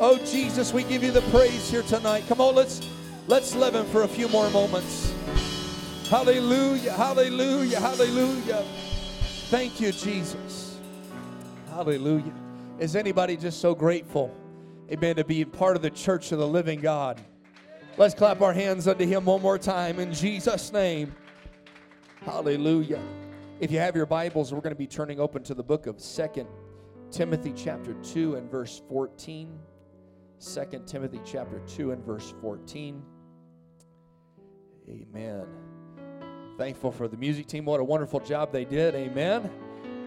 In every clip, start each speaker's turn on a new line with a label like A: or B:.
A: Oh Jesus, we give you the praise here tonight. Come on, let's let's live him for a few more moments. Hallelujah, hallelujah, hallelujah. Thank you, Jesus. Hallelujah. Is anybody just so grateful, amen, to be part of the church of the living God? Let's clap our hands unto him one more time in Jesus' name. Hallelujah. If you have your Bibles, we're going to be turning open to the book of Second Timothy chapter 2 and verse 14. 2 Timothy chapter 2 and verse 14. Amen. Thankful for the music team. What a wonderful job they did. Amen.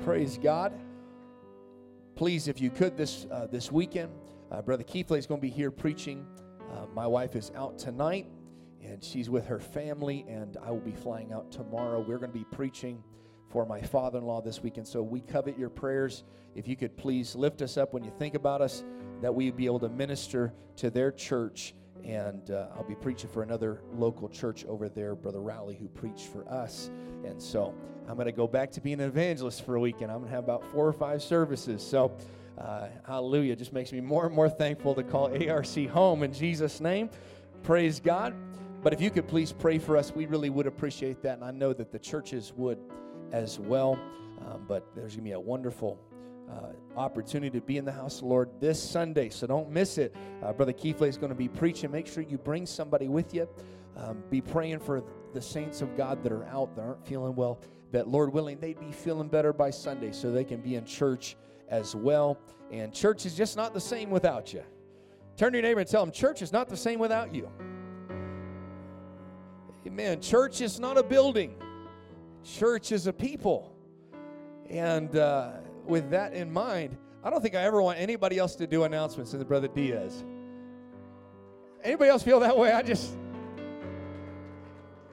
A: Praise God. Please, if you could, this uh, this weekend, uh, Brother Keithley is going to be here preaching. Uh, my wife is out tonight, and she's with her family, and I will be flying out tomorrow. We're going to be preaching for my father in law this weekend. So we covet your prayers. If you could please lift us up when you think about us, that we would be able to minister to their church. And uh, I'll be preaching for another local church over there, Brother Rowley, who preached for us. And so I'm going to go back to being an evangelist for a weekend. I'm going to have about four or five services. So, uh, hallelujah. Just makes me more and more thankful to call ARC home in Jesus' name. Praise God. But if you could please pray for us, we really would appreciate that. And I know that the churches would as well. Um, but there's going to be a wonderful uh, opportunity to be in the house of the Lord this Sunday, so don't miss it. Uh, Brother Keithley is going to be preaching. Make sure you bring somebody with you. Um, be praying for the saints of God that are out that aren't feeling well, that Lord willing, they'd be feeling better by Sunday so they can be in church as well. And church is just not the same without you. Turn to your neighbor and tell them, church is not the same without you. Amen. Church is not a building. Church is a people. And uh, with that in mind, I don't think I ever want anybody else to do announcements than the Brother Diaz. Anybody else feel that way? I just.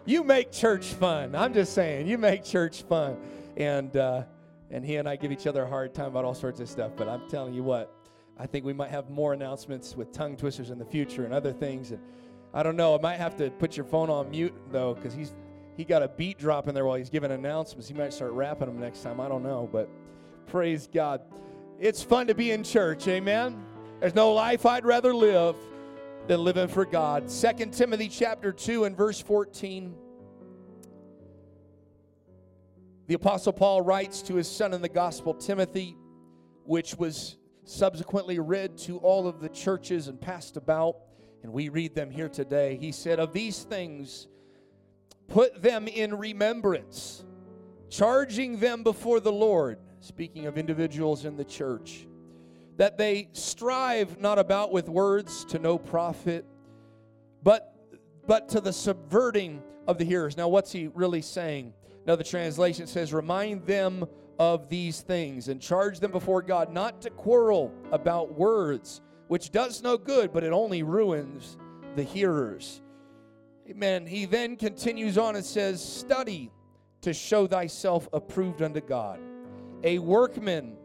A: You make church fun. I'm just saying, you make church fun. And, uh, and he and I give each other a hard time about all sorts of stuff. But I'm telling you what, I think we might have more announcements with tongue twisters in the future and other things. And I don't know. I might have to put your phone on mute, though, because he's he got a beat drop in there while he's giving announcements. He might start rapping them next time. I don't know, but praise God. It's fun to be in church, amen. There's no life I'd rather live than living for God. Second Timothy chapter 2 and verse 14. The apostle Paul writes to his son in the gospel Timothy, which was subsequently read to all of the churches and passed about, and we read them here today. He said, Of these things Put them in remembrance, charging them before the Lord, speaking of individuals in the church, that they strive not about with words to no profit, but but to the subverting of the hearers. Now, what's he really saying? Another translation says, Remind them of these things and charge them before God not to quarrel about words, which does no good, but it only ruins the hearers. Amen. He then continues on and says, Study to show thyself approved unto God, a workman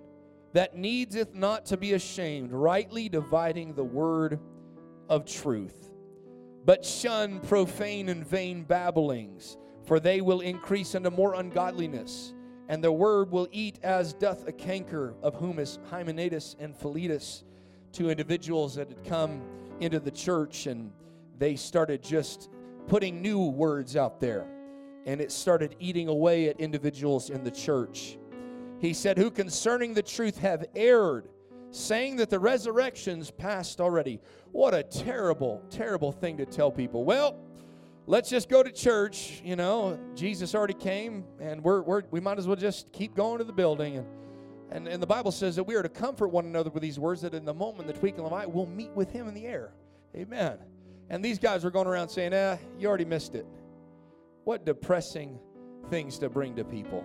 A: that needeth not to be ashamed, rightly dividing the word of truth. But shun profane and vain babblings, for they will increase unto more ungodliness, and the word will eat as doth a canker, of whom is Hymenaeus and Philetus, two individuals that had come into the church, and they started just putting new words out there, and it started eating away at individuals in the church. He said, Who concerning the truth have erred, saying that the resurrection's past already. What a terrible, terrible thing to tell people. Well, let's just go to church. You know, Jesus already came, and we're, we're, we might as well just keep going to the building. And, and, and the Bible says that we are to comfort one another with these words, that in the moment, the twinkling of an eye, we'll meet with him in the air. Amen. And these guys were going around saying, eh, you already missed it. What depressing things to bring to people.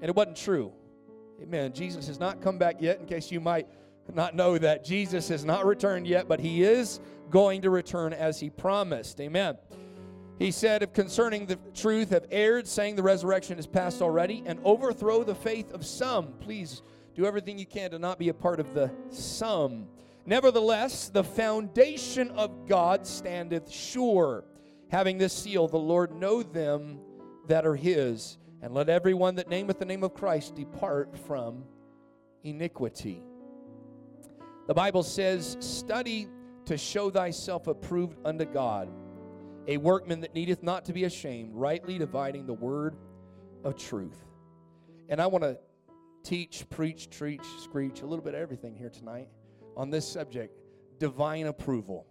A: And it wasn't true. Amen. Jesus has not come back yet, in case you might not know that. Jesus has not returned yet, but he is going to return as he promised. Amen. He said, if concerning the truth have erred, saying the resurrection is past already, and overthrow the faith of some. Please do everything you can to not be a part of the some. Nevertheless, the foundation of God standeth sure. Having this seal, the Lord know them that are his, and let everyone that nameth the name of Christ depart from iniquity. The Bible says, Study to show thyself approved unto God, a workman that needeth not to be ashamed, rightly dividing the word of truth. And I want to teach, preach, treach, screech, a little bit of everything here tonight on this subject divine approval.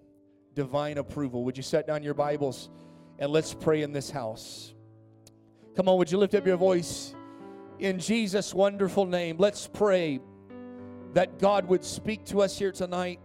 A: Divine approval. Would you set down your Bibles and let's pray in this house? Come on, would you lift up your voice in Jesus' wonderful name? Let's pray that God would speak to us here tonight.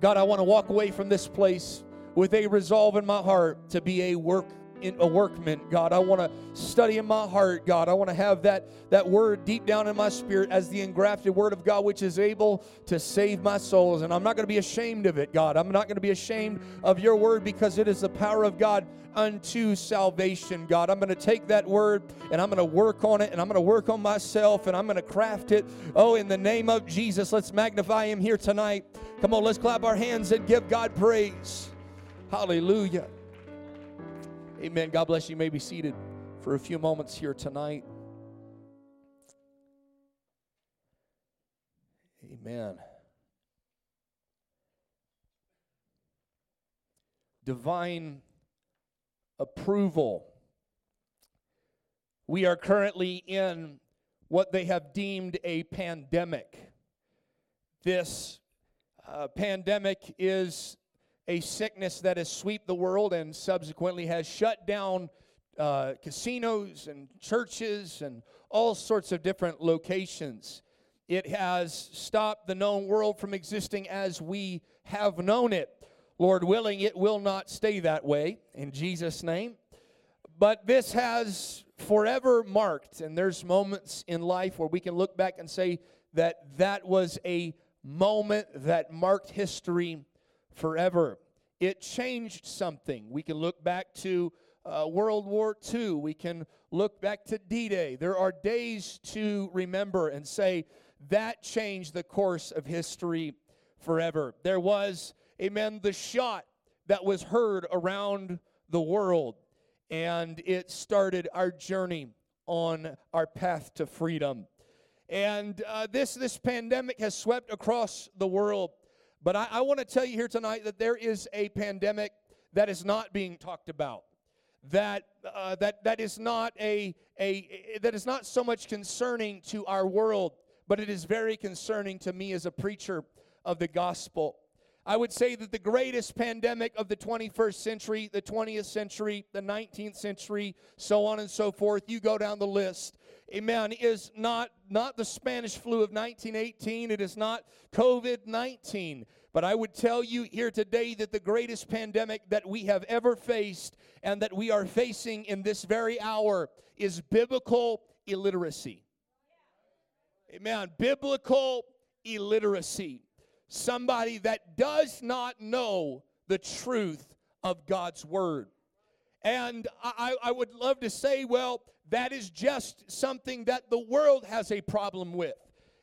A: God, I want to walk away from this place with a resolve in my heart to be a work in a workman, God. I want to study in my heart, God. I want to have that, that word deep down in my spirit as the engrafted word of God, which is able to save my souls. And I'm not going to be ashamed of it, God. I'm not going to be ashamed of your word because it is the power of God unto salvation, God. I'm going to take that word and I'm going to work on it and I'm going to work on myself and I'm going to craft it. Oh, in the name of Jesus, let's magnify him here tonight. Come on, let's clap our hands and give God praise. Hallelujah. Amen. God bless you. you may be seated for a few moments here tonight. Amen. Divine approval. We are currently in what they have deemed a pandemic. This uh, pandemic is a sickness that has swept the world and subsequently has shut down uh, casinos and churches and all sorts of different locations. It has stopped the known world from existing as we have known it. Lord willing, it will not stay that way in Jesus' name. But this has forever marked, and there's moments in life where we can look back and say that that was a moment that marked history forever. It changed something. We can look back to uh, World War II. We can look back to D Day. There are days to remember and say that changed the course of history forever. There was, amen, the shot that was heard around the world, and it started our journey on our path to freedom. And uh, this, this pandemic has swept across the world. But I, I want to tell you here tonight that there is a pandemic that is not being talked about. That uh, that that is not a, a that is not so much concerning to our world, but it is very concerning to me as a preacher of the gospel. I would say that the greatest pandemic of the 21st century, the 20th century, the 19th century, so on and so forth, you go down the list, amen, is not, not the Spanish flu of 1918. It is not COVID 19. But I would tell you here today that the greatest pandemic that we have ever faced and that we are facing in this very hour is biblical illiteracy. Amen. Biblical illiteracy somebody that does not know the truth of God's word. And I, I, would love to say, well, that is just something that the world has a problem with.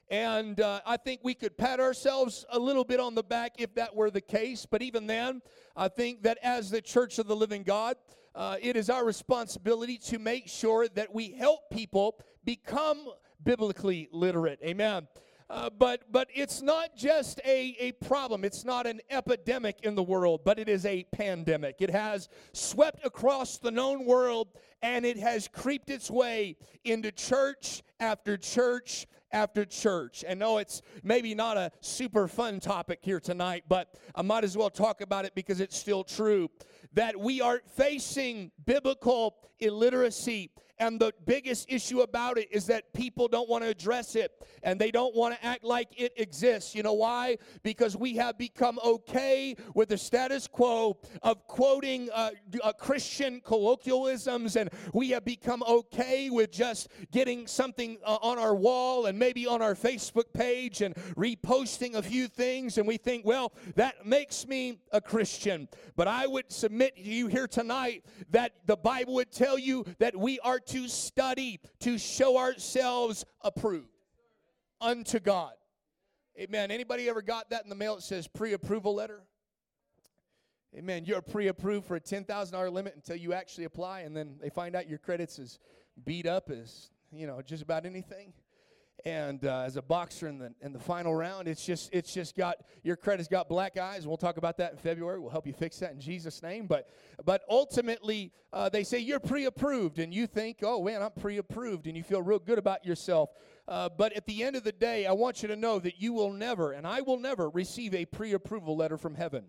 A: And uh, I think we could pat ourselves a little bit on the back if that were the case. But even then, I think that as the church of the living God, uh, it is our responsibility to make sure that we help people become biblically literate. Amen. Uh, but but it's not just a, a problem. It's not an epidemic in the world, but it is a pandemic. It has swept across the known world and it has creeped its way into church after church after church. And no, it's maybe not a super fun topic here tonight, but I might as well talk about it because it's still true that we are facing biblical illiteracy and the biggest issue about it is that people don't want to address it and they don't want to act like it exists. You know why? Because we have become okay with the status quo of quoting uh, uh, Christian colloquialisms and we have become okay with just getting something uh, on our wall and maybe on our Facebook page and reposting a few things and we think, well, that makes me a Christian. But I would submit to you here tonight that the Bible would tell you that we are to study to show ourselves approved unto God. Amen. Anybody ever got that in the mail? It says pre-approval letter. Amen. You're pre-approved for a ten thousand dollar limit until you actually apply, and then they find out your credits is beat up as you know just about anything. And uh, as a boxer in the in the final round, it's just it's just got your credit's got black eyes. We'll talk about that in February. We'll help you fix that in Jesus' name. But but ultimately, uh, they say you're pre-approved, and you think, oh man, I'm pre-approved, and you feel real good about yourself. Uh, but at the end of the day, I want you to know that you will never, and I will never, receive a pre-approval letter from heaven.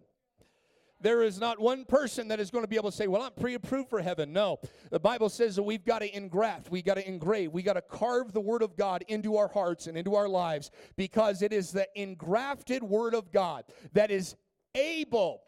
A: There is not one person that is going to be able to say, Well, I'm pre approved for heaven. No. The Bible says that we've got to engraft, we got to engrave, we got to carve the Word of God into our hearts and into our lives because it is the engrafted Word of God that is able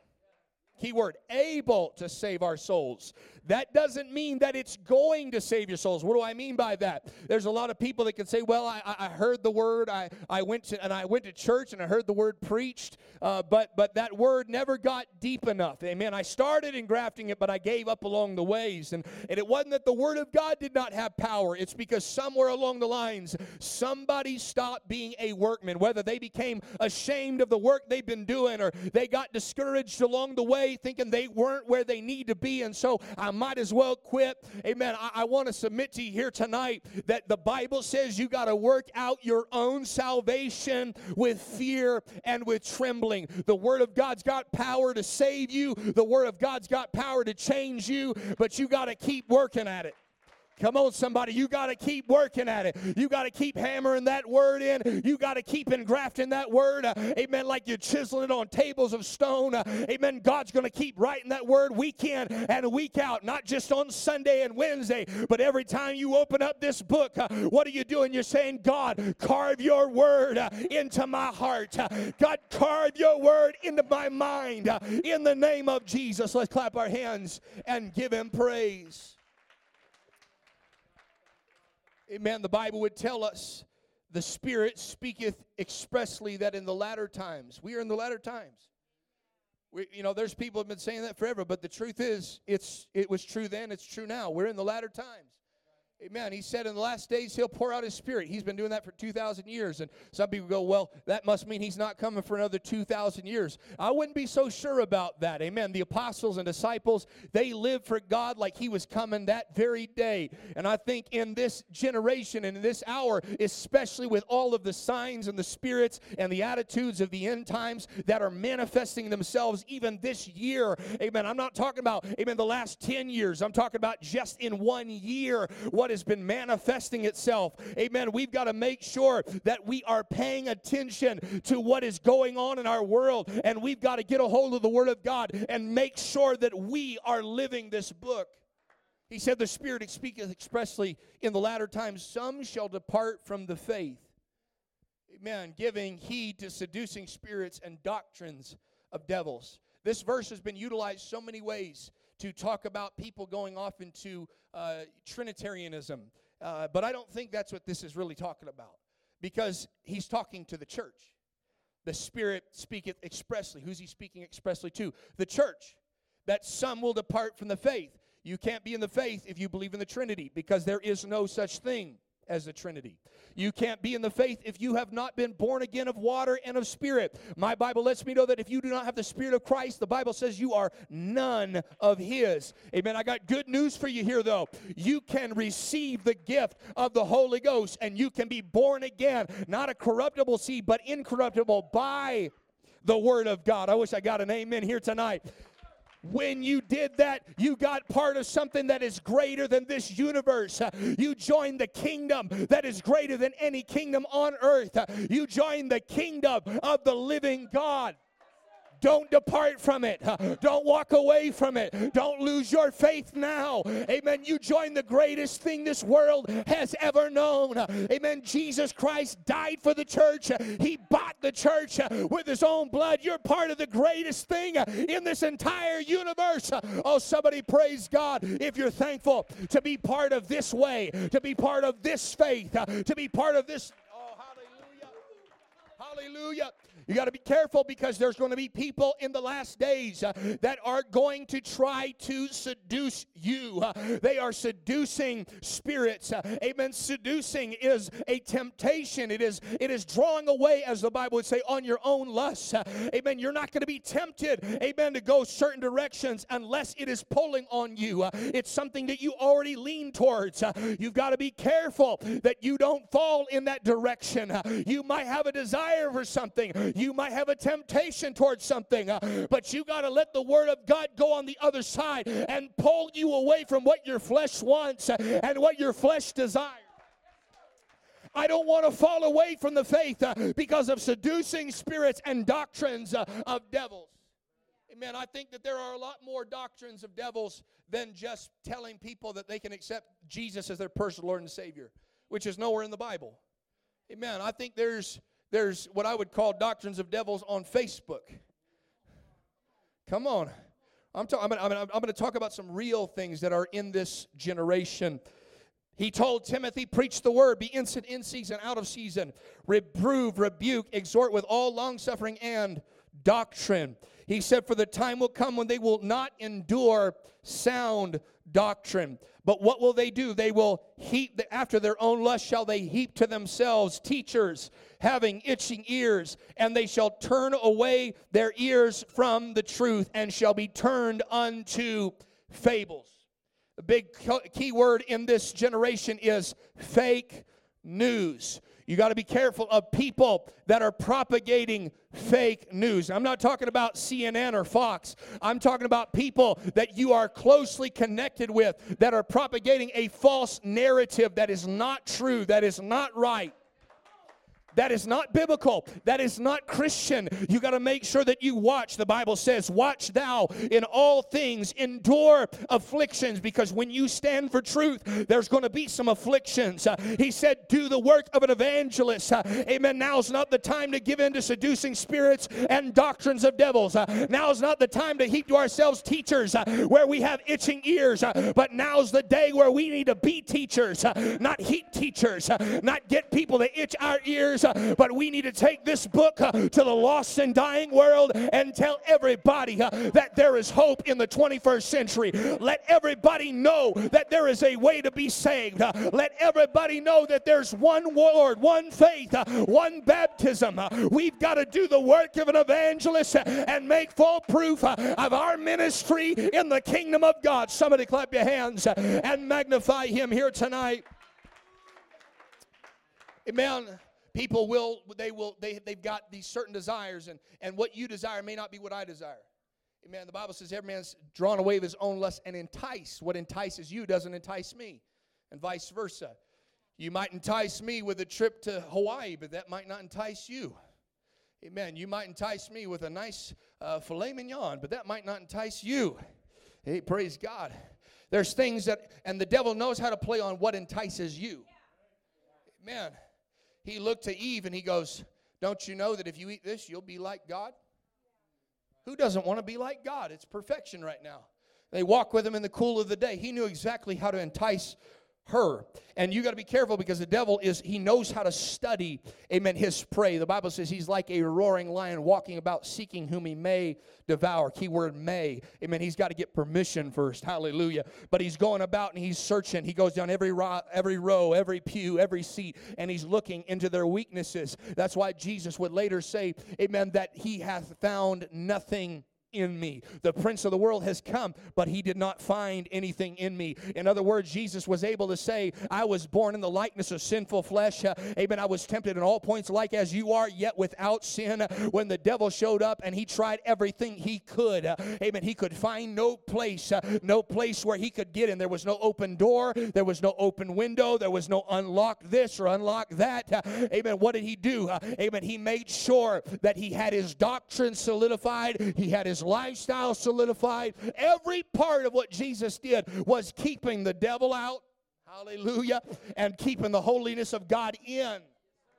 A: keyword able to save our souls that doesn't mean that it's going to save your souls. What do I mean by that? There's a lot of people that can say, "Well, I, I heard the word. I, I went to and I went to church and I heard the word preached, uh, but but that word never got deep enough." Amen. I started in grafting it, but I gave up along the ways, and and it wasn't that the word of God did not have power. It's because somewhere along the lines, somebody stopped being a workman. Whether they became ashamed of the work they've been doing, or they got discouraged along the way, thinking they weren't where they need to be, and so I might as well quit. Amen. I, I want to submit to you here tonight that the Bible says you got to work out your own salvation with fear and with trembling. The Word of God's got power to save you, the Word of God's got power to change you, but you got to keep working at it. Come on, somebody. You got to keep working at it. You got to keep hammering that word in. You got to keep engrafting that word. Uh, amen. Like you're chiseling it on tables of stone. Uh, amen. God's going to keep writing that word week in and week out, not just on Sunday and Wednesday, but every time you open up this book, uh, what are you doing? You're saying, God, carve your word into my heart. God, carve your word into my mind. In the name of Jesus, let's clap our hands and give him praise. Amen. The Bible would tell us the Spirit speaketh expressly that in the latter times, we are in the latter times. We, you know, there's people have been saying that forever, but the truth is, it's it was true then, it's true now. We're in the latter times. Amen. He said in the last days he'll pour out his spirit. He's been doing that for 2,000 years. And some people go, well, that must mean he's not coming for another 2,000 years. I wouldn't be so sure about that. Amen. The apostles and disciples, they lived for God like he was coming that very day. And I think in this generation and in this hour, especially with all of the signs and the spirits and the attitudes of the end times that are manifesting themselves even this year. Amen. I'm not talking about, amen, the last 10 years. I'm talking about just in one year what has been manifesting itself. Amen. We've got to make sure that we are paying attention to what is going on in our world, and we've got to get a hold of the Word of God and make sure that we are living this book. He said, The Spirit speaketh expressly in the latter times, some shall depart from the faith. Amen. Giving heed to seducing spirits and doctrines of devils. This verse has been utilized so many ways to talk about people going off into uh, Trinitarianism. Uh, but I don't think that's what this is really talking about because he's talking to the church. The Spirit speaketh expressly. Who's he speaking expressly to? The church. That some will depart from the faith. You can't be in the faith if you believe in the Trinity because there is no such thing as the Trinity. You can't be in the faith if you have not been born again of water and of spirit. My Bible lets me know that if you do not have the Spirit of Christ, the Bible says you are none of His. Amen. I got good news for you here, though. You can receive the gift of the Holy Ghost and you can be born again, not a corruptible seed, but incorruptible by the Word of God. I wish I got an amen here tonight. When you did that, you got part of something that is greater than this universe. You joined the kingdom that is greater than any kingdom on earth. You joined the kingdom of the living God. Don't depart from it. Don't walk away from it. Don't lose your faith now. Amen. You join the greatest thing this world has ever known. Amen. Jesus Christ died for the church. He bought the church with his own blood. You're part of the greatest thing in this entire universe. Oh, somebody praise God if you're thankful to be part of this way, to be part of this faith, to be part of this. Oh, hallelujah. Hallelujah. You got to be careful because there's going to be people in the last days uh, that are going to try to seduce you. Uh, they are seducing spirits. Uh, amen. Seducing is a temptation. It is it is drawing away, as the Bible would say, on your own lusts. Uh, amen. You're not going to be tempted, amen, to go certain directions unless it is pulling on you. It's something that you already lean towards. You've got to be careful that you don't fall in that direction. you might have a desire for something. You might have a temptation towards something, uh, but you got to let the Word of God go on the other side and pull you away from what your flesh wants and what your flesh desires. I don't want to fall away from the faith uh, because of seducing spirits and doctrines uh, of devils. Amen. I think that there are a lot more doctrines of devils than just telling people that they can accept Jesus as their personal Lord and Savior, which is nowhere in the Bible. Amen. I think there's there's what I would call doctrines of devils on Facebook. Come on. I'm, ta- I'm, I'm gonna talk about some real things that are in this generation. He told Timothy, Preach the word, be instant in season, out of season, reprove, rebuke, exhort with all long suffering and doctrine. He said, For the time will come when they will not endure sound doctrine. But what will they do? They will heap, after their own lust, shall they heap to themselves teachers having itching ears, and they shall turn away their ears from the truth and shall be turned unto fables. The big key word in this generation is fake news. You got to be careful of people that are propagating fake news. I'm not talking about CNN or Fox. I'm talking about people that you are closely connected with that are propagating a false narrative that is not true, that is not right. That is not biblical. That is not Christian. You got to make sure that you watch. The Bible says, Watch thou in all things, endure afflictions, because when you stand for truth, there's going to be some afflictions. Uh, he said, Do the work of an evangelist. Uh, amen. Now's not the time to give in to seducing spirits and doctrines of devils. Uh, now's not the time to heap to ourselves teachers uh, where we have itching ears, uh, but now's the day where we need to be teachers, uh, not heap teachers, not get people to itch our ears uh, but we need to take this book uh, to the lost and dying world and tell everybody uh, that there is hope in the 21st century. Let everybody know that there is a way to be saved. Let everybody know that there's one Lord, one faith, one baptism. We've got to do the work of an evangelist and make full proof of our ministry in the kingdom of God. Somebody clap your hands and magnify him here tonight. Amen people will they will they, they've got these certain desires and and what you desire may not be what i desire. Amen. The bible says every man's drawn away of his own lust and enticed what entices you doesn't entice me and vice versa. You might entice me with a trip to hawaii but that might not entice you. Amen. You might entice me with a nice uh, filet mignon but that might not entice you. Hey praise god. There's things that and the devil knows how to play on what entices you. Amen he looked to Eve and he goes, Don't you know that if you eat this, you'll be like God? Who doesn't want to be like God? It's perfection right now. They walk with him in the cool of the day. He knew exactly how to entice her. And you got to be careful because the devil is, he knows how to study, amen, his prey. The Bible says he's like a roaring lion walking about seeking whom he may devour. Keyword may. Amen. He's got to get permission first. Hallelujah. But he's going about and he's searching. He goes down every every row, every pew, every seat, and he's looking into their weaknesses. That's why Jesus would later say, amen, that he hath found nothing in me. The prince of the world has come, but he did not find anything in me. In other words, Jesus was able to say, I was born in the likeness of sinful flesh. Amen. I was tempted in all points like as you are, yet without sin. When the devil showed up and he tried everything he could, amen, he could find no place, no place where he could get in. There was no open door, there was no open window, there was no unlock this or unlock that. Amen. What did he do? Amen. He made sure that he had his doctrine solidified, he had his lifestyle solidified. Every part of what Jesus did was keeping the devil out. Hallelujah. And keeping the holiness of God in.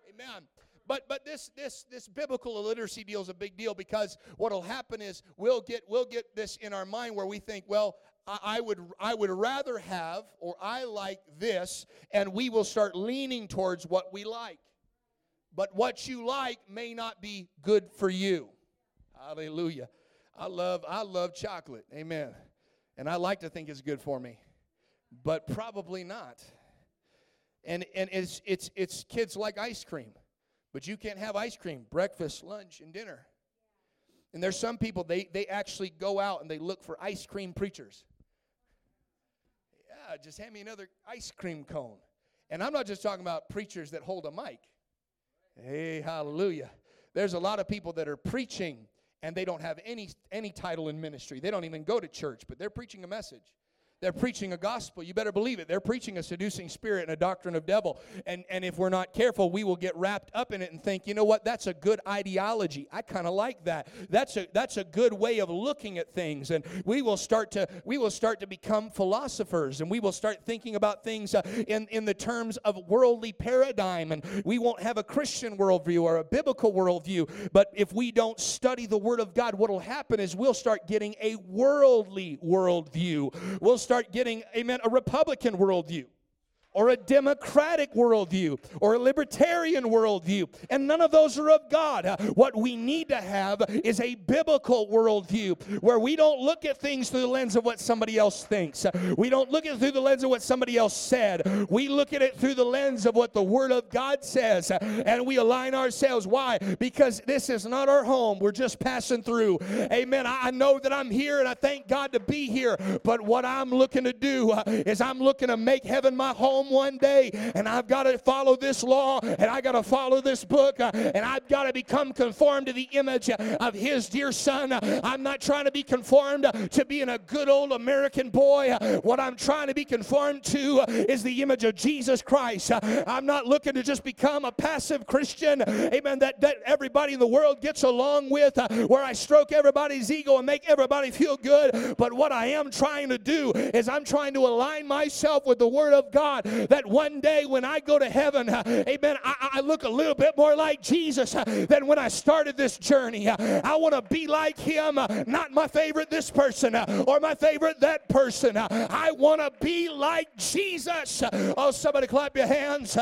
A: Amen. But but this this this biblical illiteracy deal is a big deal because what'll happen is we'll get we'll get this in our mind where we think, well, I would I would rather have or I like this, and we will start leaning towards what we like. but what you like may not be good for you. Hallelujah. I love I love chocolate. Amen. And I like to think it's good for me, but probably not. And and it's it's it's kids like ice cream, but you can't have ice cream breakfast, lunch, and dinner. And there's some people they they actually go out and they look for ice cream preachers. Yeah, just hand me another ice cream cone. And I'm not just talking about preachers that hold a mic. Hey, hallelujah. There's a lot of people that are preaching and they don't have any any title in ministry. They don't even go to church, but they're preaching a message. They're preaching a gospel. You better believe it. They're preaching a seducing spirit and a doctrine of devil. And, and if we're not careful, we will get wrapped up in it and think, you know what, that's a good ideology. I kind of like that. That's a that's a good way of looking at things. And we will start to we will start to become philosophers and we will start thinking about things uh, in, in the terms of worldly paradigm. And we won't have a Christian worldview or a biblical worldview. But if we don't study the Word of God, what will happen is we'll start getting a worldly worldview. We'll start start getting, amen, a Republican worldview or a democratic worldview or a libertarian worldview. And none of those are of God. What we need to have is a biblical worldview where we don't look at things through the lens of what somebody else thinks. We don't look at it through the lens of what somebody else said. We look at it through the lens of what the Word of God says. And we align ourselves. Why? Because this is not our home. We're just passing through. Amen. I know that I'm here and I thank God to be here. But what I'm looking to do uh, is I'm looking to make heaven my home home one day and I've got to follow this law and I got to follow this book uh, and I've got to become conformed to the image of his dear son. I'm not trying to be conformed to being a good old American boy. What I'm trying to be conformed to is the image of Jesus Christ. I'm not looking to just become a passive Christian, amen, that, that everybody in the world gets along with, uh, where I stroke everybody's ego and make everybody feel good. But what I am trying to do is I'm trying to align myself with the Word of God that one day when I go to heaven, uh, amen, I, I look a little bit more like Jesus uh, than when I started this journey. Uh, I want to be like him, uh, not my favorite this person uh, or my favorite that person. Uh, I want to be like Jesus. Oh, somebody clap your hands.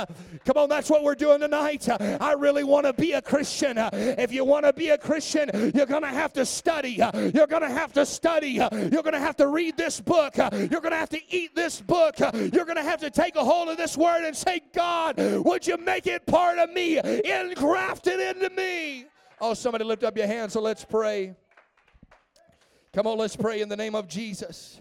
A: Come on, that's what we're doing tonight. I really want to be a Christian. If you want to be a Christian, you're going to have to study. You're going to have to study. You're going to have to read this book. You're going to have to eat this book. You're going to have to take a hold of this word and say, God, would you make it part of me, engrafted into me? Oh, somebody lift up your hands, so let's pray. Come on, let's pray in the name of Jesus.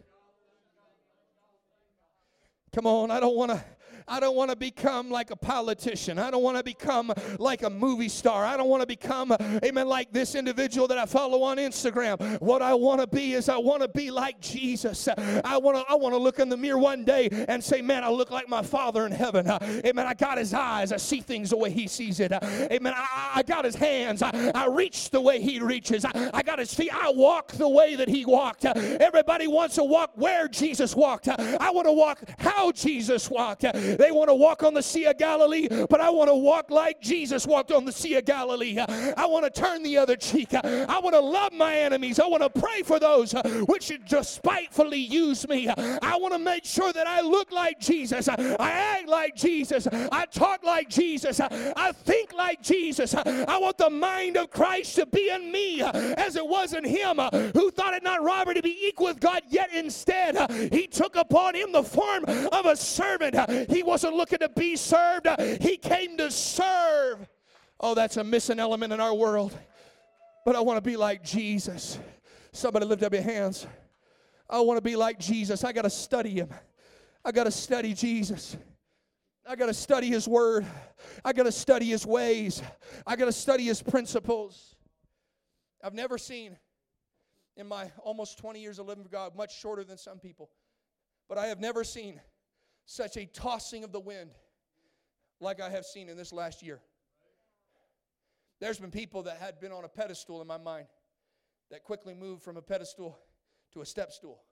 A: Come on, I don't want to I don't want to become like a politician. I don't want to become like a movie star. I don't want to become, amen, like this individual that I follow on Instagram. What I want to be is I want to be like Jesus. I want to I want to look in the mirror one day and say, man, I look like my Father in heaven. Amen. I got his eyes. I see things the way he sees it. Amen. I, I got his hands. I, I reach the way he reaches. I, I got his feet. I walk the way that he walked. Everybody wants to walk where Jesus walked. I want to walk how Jesus walked. They want to walk on the Sea of Galilee, but I want to walk like Jesus walked on the Sea of Galilee. I want to turn the other cheek. I want to love my enemies. I want to pray for those which should despitefully use me. I want to make sure that I look like Jesus. I act like Jesus. I talk like Jesus. I think like Jesus. I want the mind of Christ to be in me as it was in him who thought it not robbery to be equal with God, yet instead he took upon him the form of a servant. He wasn't looking to be served, he came to serve. Oh, that's a missing element in our world. But I want to be like Jesus. Somebody lift up your hands. I want to be like Jesus. I got to study him. I got to study Jesus. I got to study his word. I got to study his ways. I got to study his principles. I've never seen in my almost 20 years of living for God, much shorter than some people, but I have never seen such a tossing of the wind like I have seen in this last year. There's been people that had been on a pedestal in my mind that quickly moved from a pedestal to a step stool.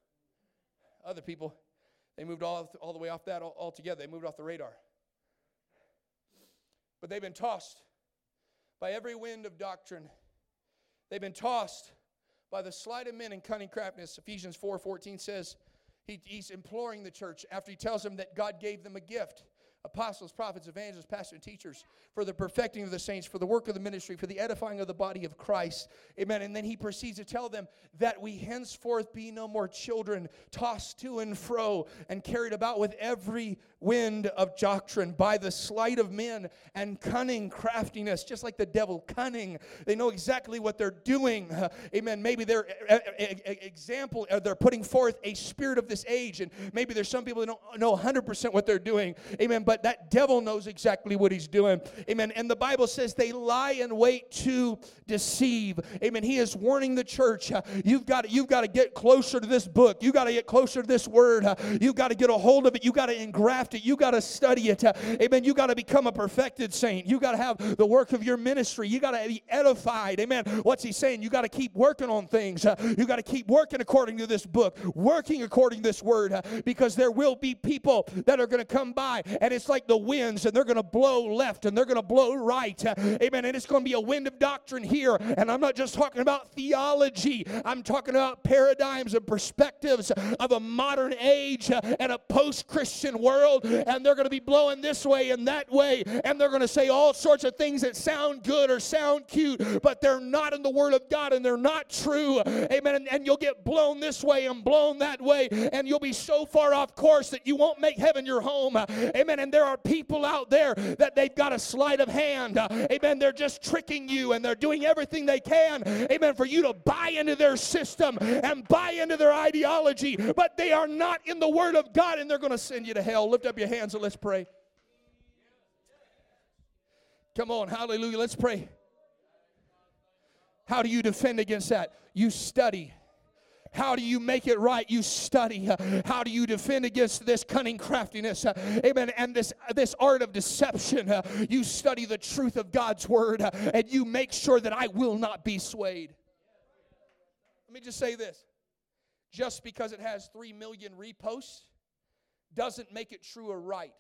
A: Other people, they moved all, all the way off that altogether. They moved off the radar. But they've been tossed by every wind of doctrine. They've been tossed by the sleight of men and cunning craftiness. Ephesians 4 14 says, he, he's imploring the church after he tells them that God gave them a gift. apostles, prophets, evangelists, pastors, and teachers, for the perfecting of the saints, for the work of the ministry, for the edifying of the body of Christ. Amen. And then he proceeds to tell them that we henceforth be no more children, tossed to and fro, and carried about with every wind of doctrine by the sleight of men and cunning craftiness, just like the devil, cunning. They know exactly what they're doing. Amen. Maybe they're uh, example, uh, they're putting forth a spirit of this age, and maybe there's some people that don't know 100% what they're doing. Amen. But that devil knows exactly what he's doing. Amen. And the Bible says they lie in wait to deceive. Amen. He is warning the church. Uh, you've got to, you've got to get closer to this book. You've got to get closer to this word. Uh, you've got to get a hold of it. You've got to engraft it. You've got to study it. Amen. You've got to become a perfected saint. You've got to have the work of your ministry. You've got to be edified. Amen. What's he saying? You got to keep working on things. Uh, you got to keep working according to this book, working according to this word, uh, because there will be people that are going to come by, and it's like the winds, and they're going to blow left and they're going to blow right. Uh, amen. And it's going to be a wind of doctrine here. And I'm not just talking about theology, I'm talking about paradigms and perspectives of a modern age and a post Christian world. And they're going to be blowing this way and that way. And they're going to say all sorts of things that sound good or sound cute, but they're not in the Word of God and they're not true. Amen. And, and you'll get blown this way and blown that way. And you'll be so far off course that you won't make heaven your home. Amen. And there are people out there that they've got a sleight of hand. Amen. They're just tricking you and they're doing everything they can. Amen. For you to buy into their system and buy into their ideology. But they are not in the Word of God and they're going to send you to hell. Lift up your hands and let's pray. Come on. Hallelujah. Let's pray. How do you defend against that? You study. How do you make it right? You study. How do you defend against this cunning craftiness? Amen. And this, this art of deception. You study the truth of God's word and you make sure that I will not be swayed. Let me just say this just because it has 3 million reposts doesn't make it true or right.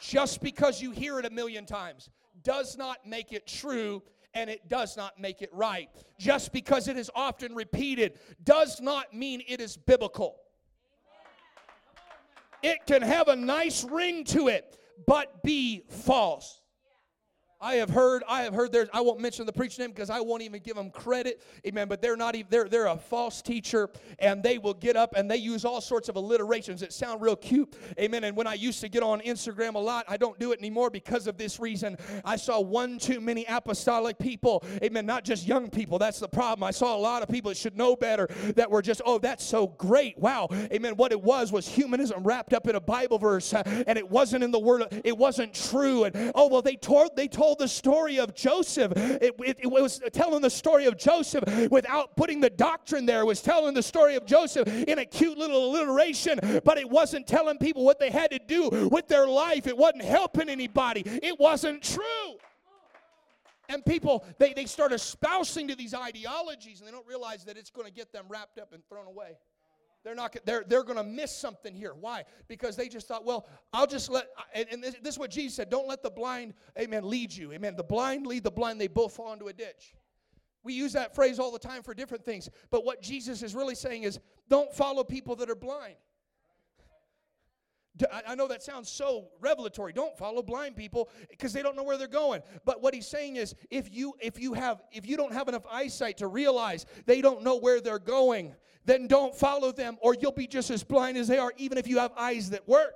A: Just because you hear it a million times does not make it true and it does not make it right. Just because it is often repeated does not mean it is biblical. It can have a nice ring to it, but be false. I have heard, I have heard there's, I won't mention the preacher name because I won't even give them credit. Amen. But they're not even, they're, they're a false teacher and they will get up and they use all sorts of alliterations that sound real cute. Amen. And when I used to get on Instagram a lot, I don't do it anymore because of this reason. I saw one too many apostolic people. Amen. Not just young people. That's the problem. I saw a lot of people that should know better that were just, oh, that's so great. Wow. Amen. What it was was humanism wrapped up in a Bible verse and it wasn't in the word, it wasn't true. And oh, well, they told, they told told the story of Joseph. It, it, it, was telling the story of Joseph without putting the doctrine there. It was telling the story of Joseph in a cute little alliteration, but it wasn't telling people what they had to do with their life. It wasn't helping anybody. It wasn't true. And people, they, they start espousing to these ideologies and they don't realize that it's going to get them wrapped up and thrown away. They're not. They're they're going to miss something here. Why? Because they just thought, well, I'll just let. And, and this, this is what Jesus said: Don't let the blind, Amen, lead you. Amen. The blind lead the blind; they both fall into a ditch. We use that phrase all the time for different things. But what Jesus is really saying is, don't follow people that are blind. I know that sounds so revelatory. Don't follow blind people because they don't know where they're going. But what he's saying is if you if you have if you don't have enough eyesight to realize they don't know where they're going, then don't follow them, or you'll be just as blind as they are, even if you have eyes that work.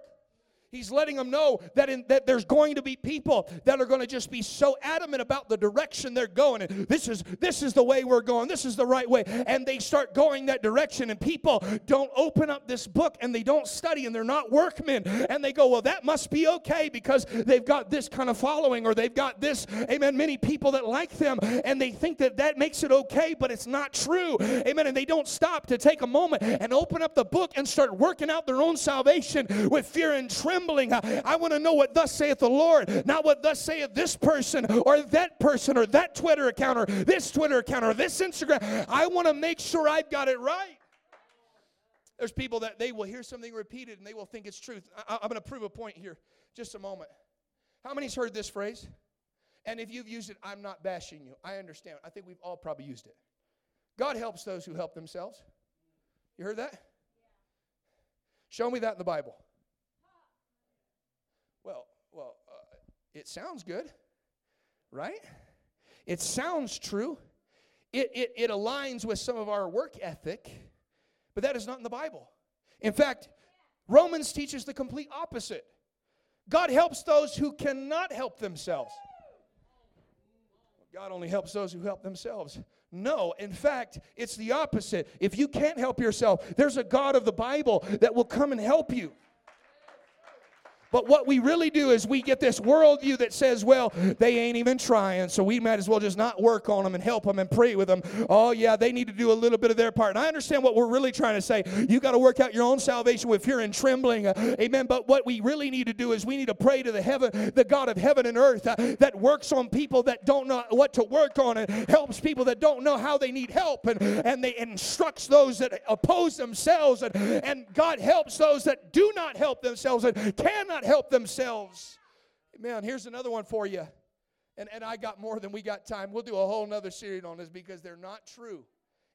A: He's letting them know that, in, that there's going to be people that are going to just be so adamant about the direction they're going. And this is this is the way we're going. This is the right way. And they start going that direction. And people don't open up this book and they don't study and they're not workmen. And they go, well, that must be okay because they've got this kind of following or they've got this, amen, many people that like them. And they think that that makes it okay, but it's not true. Amen. And they don't stop to take a moment and open up the book and start working out their own salvation with fear and trembling trembling. I, want to know what thus saith the Lord, not what thus saith this person or that person or that Twitter account or this Twitter account or this Instagram. I want to make sure I've got it right. There's people that they will hear something repeated and they will think it's truth. I, I'm going to prove a point here. Just a moment. How many's heard this phrase? And if you've used it, I'm not bashing you. I understand. I think we've all probably used it. God helps those who help themselves. You heard that? Show me that in the Bible. Well, uh, it sounds good, right? It sounds true. It, it, it aligns with some of our work ethic, but that is not in the Bible. In fact, Romans teaches the complete opposite. God helps those who cannot help themselves. God only helps those who help themselves. No, in fact, it's the opposite. If you can't help yourself, there's a God of the Bible that will come and help you. But what we really do is we get this worldview that says, well, they ain't even trying, so we might as well just not work on them and help them and pray with them. Oh, yeah, they need to do a little bit of their part. And I understand what we're really trying to say. You got to work out your own salvation with fear and trembling. Uh, amen. But what we really need to do is we need to pray to the heaven, the God of heaven and earth uh, that works on people that don't know what to work on and helps people that don't know how they need help and, and they instructs those that oppose themselves and, and God helps those that do not help themselves and cannot help themselves. Man, here's another one for you. And, and I got more than we got time. We'll do a whole nother series on this because they're not true.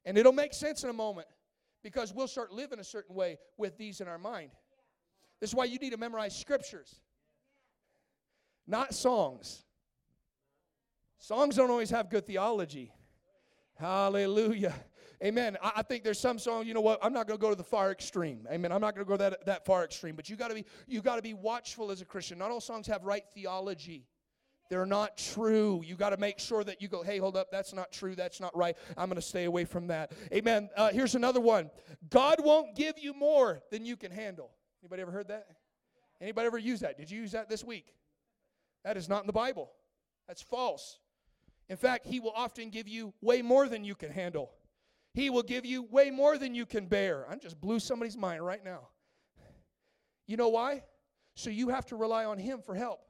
A: And it'll make sense in a moment because we'll start living a certain way with these in our mind. This is why you need to memorize scriptures, not songs. Songs don't always have good theology. Hallelujah. Amen. I, I think there's some song, you know what? I'm not going to go to the far extreme. Amen. I'm not going to go that, that far extreme. But you got to be you got to be watchful as a Christian. Not all songs have right theology. They're not true. You got to make sure that you go, hey, hold up, that's not true. That's not right. I'm going to stay away from that. Amen. Uh, here's another one. God won't give you more than you can handle. Anybody ever heard that? Anybody ever use that? Did you use that this week? That is not in the Bible. That's false. In fact, He will often give you way more than you can handle. He will give you way more than you can bear. I just blew somebody's mind right now. You know why? So you have to rely on Him for help.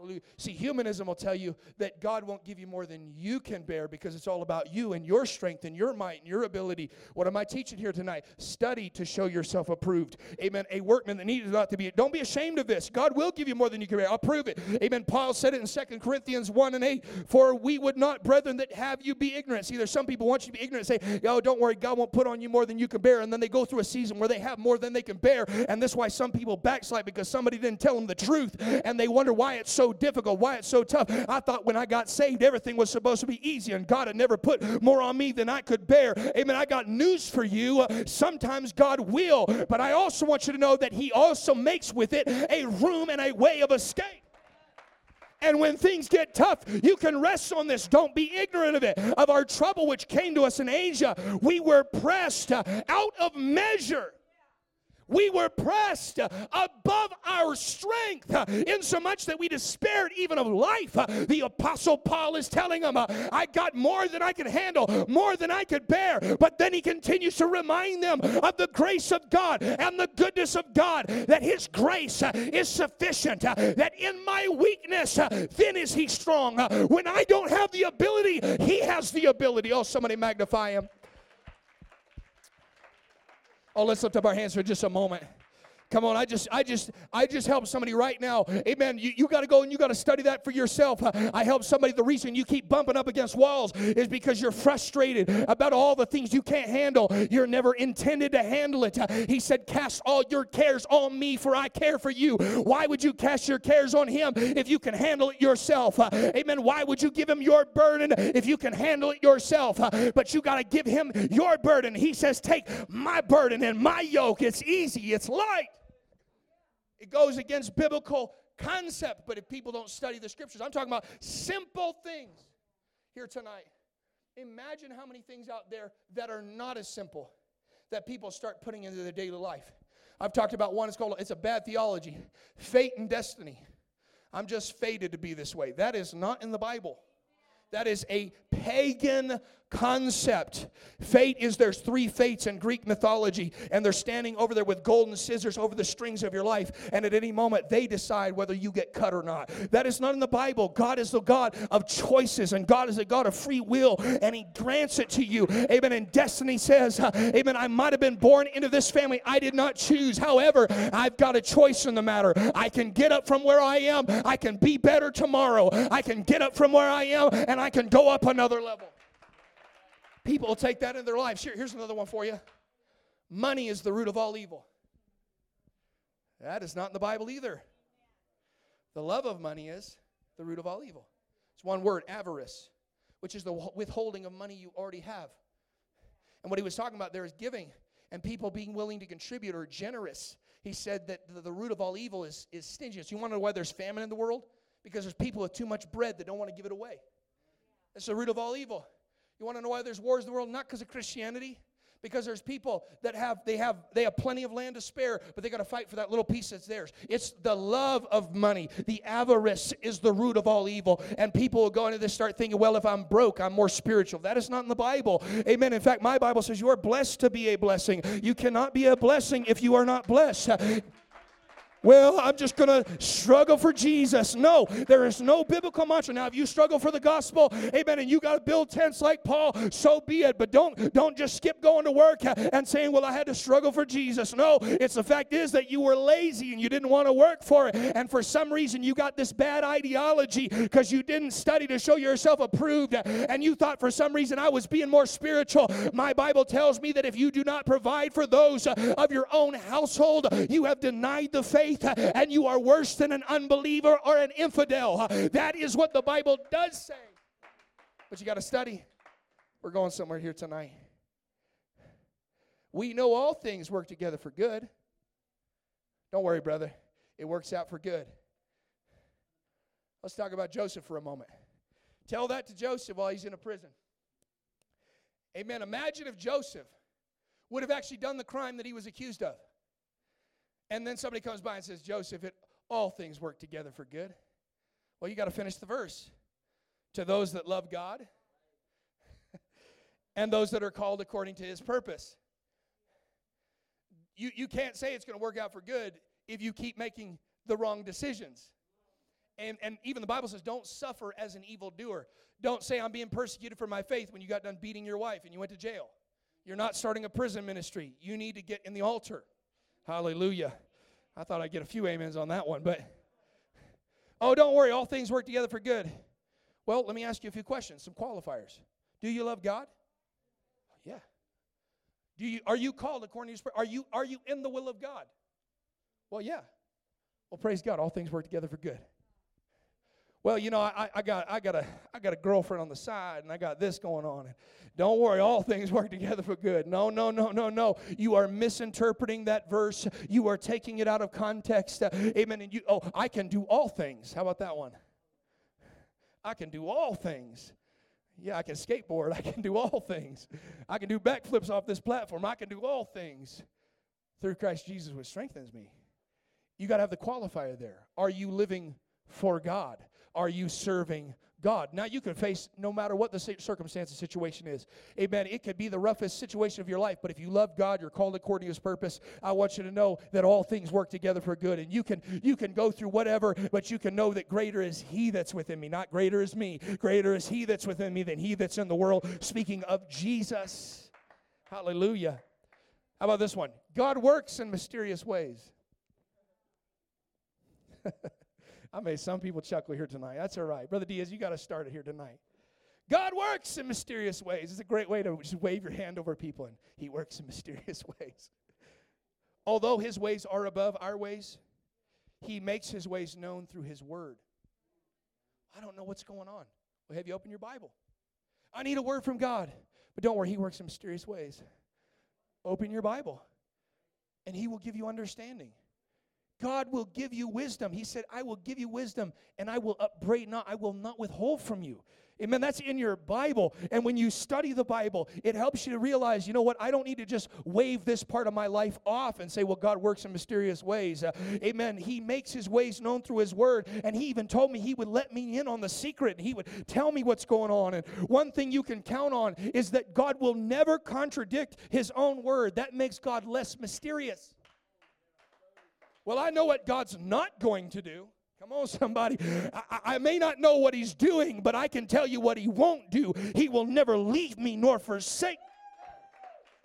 A: Hallelujah. See, humanism will tell you that God won't give you more than you can bear because it's all about you and your strength and your might and your ability. What am I teaching here tonight? Study to show yourself approved. Amen. A workman that needs not to be. Don't be ashamed of this. God will give you more than you can bear. I'll prove it. Amen. Paul said it in Second Corinthians 1 and 8. For we would not, brethren, that have you be ignorant. See, there's some people want you to be ignorant say, oh, don't worry, God won't put on you more than you can bear. And then they go through a season where they have more than they can bear. And that's why some people backslide because somebody didn't tell them the truth. And they wonder why it's so difficult, why it's so tough. I thought when I got saved, everything was supposed to be easy, and God had never put more on me than I could bear. Amen. I got news for you. Uh, sometimes God will, but I also want you to know that He also makes with it a room and a way of escape. And when things get tough, you can rest on this. Don't be ignorant of it. Of our trouble which came to us in Asia, we were pressed uh, out of measure we were pressed uh, above our strength, uh, insomuch that we despaired even of life. Uh, the Apostle Paul is telling them, I got more than I could handle, more than I could bear. But then he continues to remind them of the grace of God and the goodness of God, that his grace is sufficient, that in my weakness, then is he strong. When I don't have the ability, he has the ability. Oh, somebody magnify him. Oh, let's lift up our hands for just a moment. Come on, I just, I just, I just help somebody right now. Amen. You, you got to go and you got to study that for yourself. I help somebody. The reason you keep bumping up against walls is because you're frustrated about all the things you can't handle. You're never intended to handle it. He said, Cast all your cares on me, for I care for you. Why would you cast your cares on him if you can handle it yourself? Amen. Why would you give him your burden if you can handle it yourself? But you got to give him your burden. He says, Take my burden and my yoke. It's easy, it's light. It goes against biblical concept, but if people don't study the scriptures, I'm talking about simple things here tonight. Imagine how many things out there that are not as simple that people start putting into their daily life. I've talked about one, it's called it's a bad theology. Fate and destiny. I'm just fated to be this way. That is not in the Bible. That is a pagan concept. Fate is there's three fates in Greek mythology, and they're standing over there with golden scissors over the strings of your life, and at any moment they decide whether you get cut or not. That is not in the Bible. God is the God of choices, and God is a God of free will, and He grants it to you. Amen. And destiny says, Amen, I might have been born into this family. I did not choose. However, I've got a choice in the matter. I can get up from where I am, I can be better tomorrow. I can get up from where I am, and I can go up another level. People will take that in their lives. Here, here's another one for you money is the root of all evil. That is not in the Bible either. The love of money is the root of all evil. It's one word, avarice, which is the withholding of money you already have. And what he was talking about there is giving and people being willing to contribute or generous. He said that the, the root of all evil is, is stinginess. You want to know why there's famine in the world? Because there's people with too much bread that don't want to give it away. That's the root of all evil. You want to know why there's wars in the world? Not because of Christianity, because there's people that have they have they have plenty of land to spare but they got to fight for that little piece that's theirs. It's the love of money. The avarice is the root of all evil. And people will go into this start thinking well if i'm broke i'm more spiritual. That is not in the bible. Amen. In fact my bible says you are blessed to be a blessing. You cannot be a blessing if you are not blessed well, I'm just going to struggle for Jesus. No, there is no biblical mantra. Now, if you struggle for the gospel, amen, and you got to build tents like Paul, so be it. But don't don't just skip going to work and saying, "Well, I had to struggle for Jesus." No, it's the fact is that you were lazy and you didn't want to work for it, and for some reason you got this bad ideology because you didn't study to show yourself approved, and you thought for some reason I was being more spiritual. My Bible tells me that if you do not provide for those of your own household, you have denied the faith faith and you are worse than an unbeliever or an infidel. That is what the Bible does say. But you got to study. We're going somewhere here tonight. We know all things work together for good. Don't worry, brother. It works out for good. Let's talk about Joseph for a moment. Tell that to Joseph while he's in a prison. Amen. Imagine if Joseph would have actually done the crime that he was accused of. And then somebody comes by and says, Joseph, it, all things work together for good. Well, you got to finish the verse. To those that love God and those that are called according to his purpose. You, you can't say it's going to work out for good if you keep making the wrong decisions. And, and even the Bible says, don't suffer as an evildoer. Don't say, I'm being persecuted for my faith when you got done beating your wife and you went to jail. You're not starting a prison ministry. You need to get in the altar. Hallelujah. I thought I'd get a few amens on that one, but oh, don't worry, all things work together for good. Well, let me ask you a few questions, some qualifiers. Do you love God? Yeah. Do you are you called according to His Are you are you in the will of God? Well, yeah. Well, praise God, all things work together for good. Well, you know, I, I got I got a I got a girlfriend on the side, and I got this going on. And don't worry, all things work together for good. No, no, no, no, no. You are misinterpreting that verse. You are taking it out of context. Uh, amen. And you, oh, I can do all things. How about that one? I can do all things. Yeah, I can skateboard. I can do all things. I can do backflips off this platform. I can do all things through Christ Jesus, which strengthens me. You got to have the qualifier there. Are you living for God? Are you serving God. Now you can face no matter what the circumstance the situation is. Amen. It could be the roughest situation of your life, but if you love God, you're called according to his purpose. I want you to know that all things work together for good. And you can you can go through whatever, but you can know that greater is he that's within me, not greater is me. Greater is he that's within me than he that's in the world. Speaking of Jesus. Hallelujah. How about this one? God works in mysterious ways. I made some people chuckle here tonight. That's all right. Brother Diaz, you got to start it here tonight. God works in mysterious ways. It's a great way to just wave your hand over people, and He works in mysterious ways. Although His ways are above our ways, He makes His ways known through His Word. I don't know what's going on. Well, have you opened your Bible? I need a word from God. But don't worry, He works in mysterious ways. Open your Bible, and He will give you understanding. God will give you wisdom. He said, I will give you wisdom and I will upbraid not, I will not withhold from you. Amen. That's in your Bible. And when you study the Bible, it helps you to realize, you know what? I don't need to just wave this part of my life off and say, well, God works in mysterious ways. Uh, amen. He makes his ways known through his word. And he even told me he would let me in on the secret and he would tell me what's going on. And one thing you can count on is that God will never contradict his own word. That makes God less mysterious. Well, I know what God's not going to do. Come on, somebody. I, I, may not know what He's doing, but I can tell you what He won't do. He will never leave me nor forsake.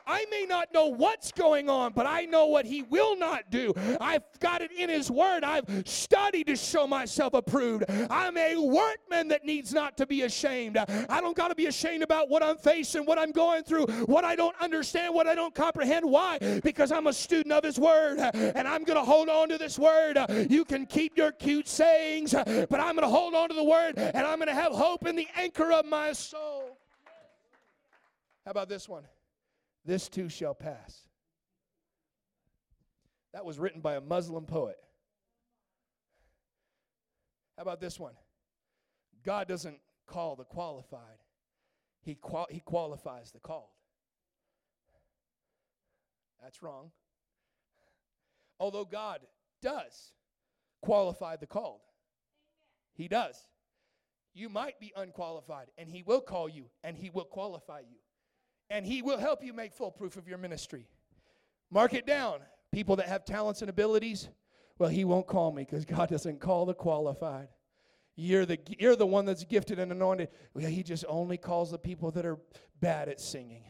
A: I may not know what's going on, but I know what He will not do. I've got it in His Word. I've studied to show myself approved. I'm a workman that needs not to be ashamed. I don't got to be ashamed about what I'm facing, what I'm going through, what I don't understand, what I don't comprehend. Why? Because I'm a student of His Word and I'm going to hold on to this Word. You can keep your cute sayings, but I'm going to hold on to the Word and I'm going to have hope in the anchor of my soul. How about this one? This too shall pass. That was written by a Muslim poet. How about this one? God doesn't call the qualified, He, qual- he qualifies the called. That's wrong. Although God does qualify the called, He does. You might be unqualified, and He will call you, and He will qualify you, and He will help you make full proof of your ministry. Mark it down. People that have talents and abilities, well, He won't call me because God doesn't call the qualified. You're the, you're the one that's gifted and anointed. Well, he just only calls the people that are bad at singing.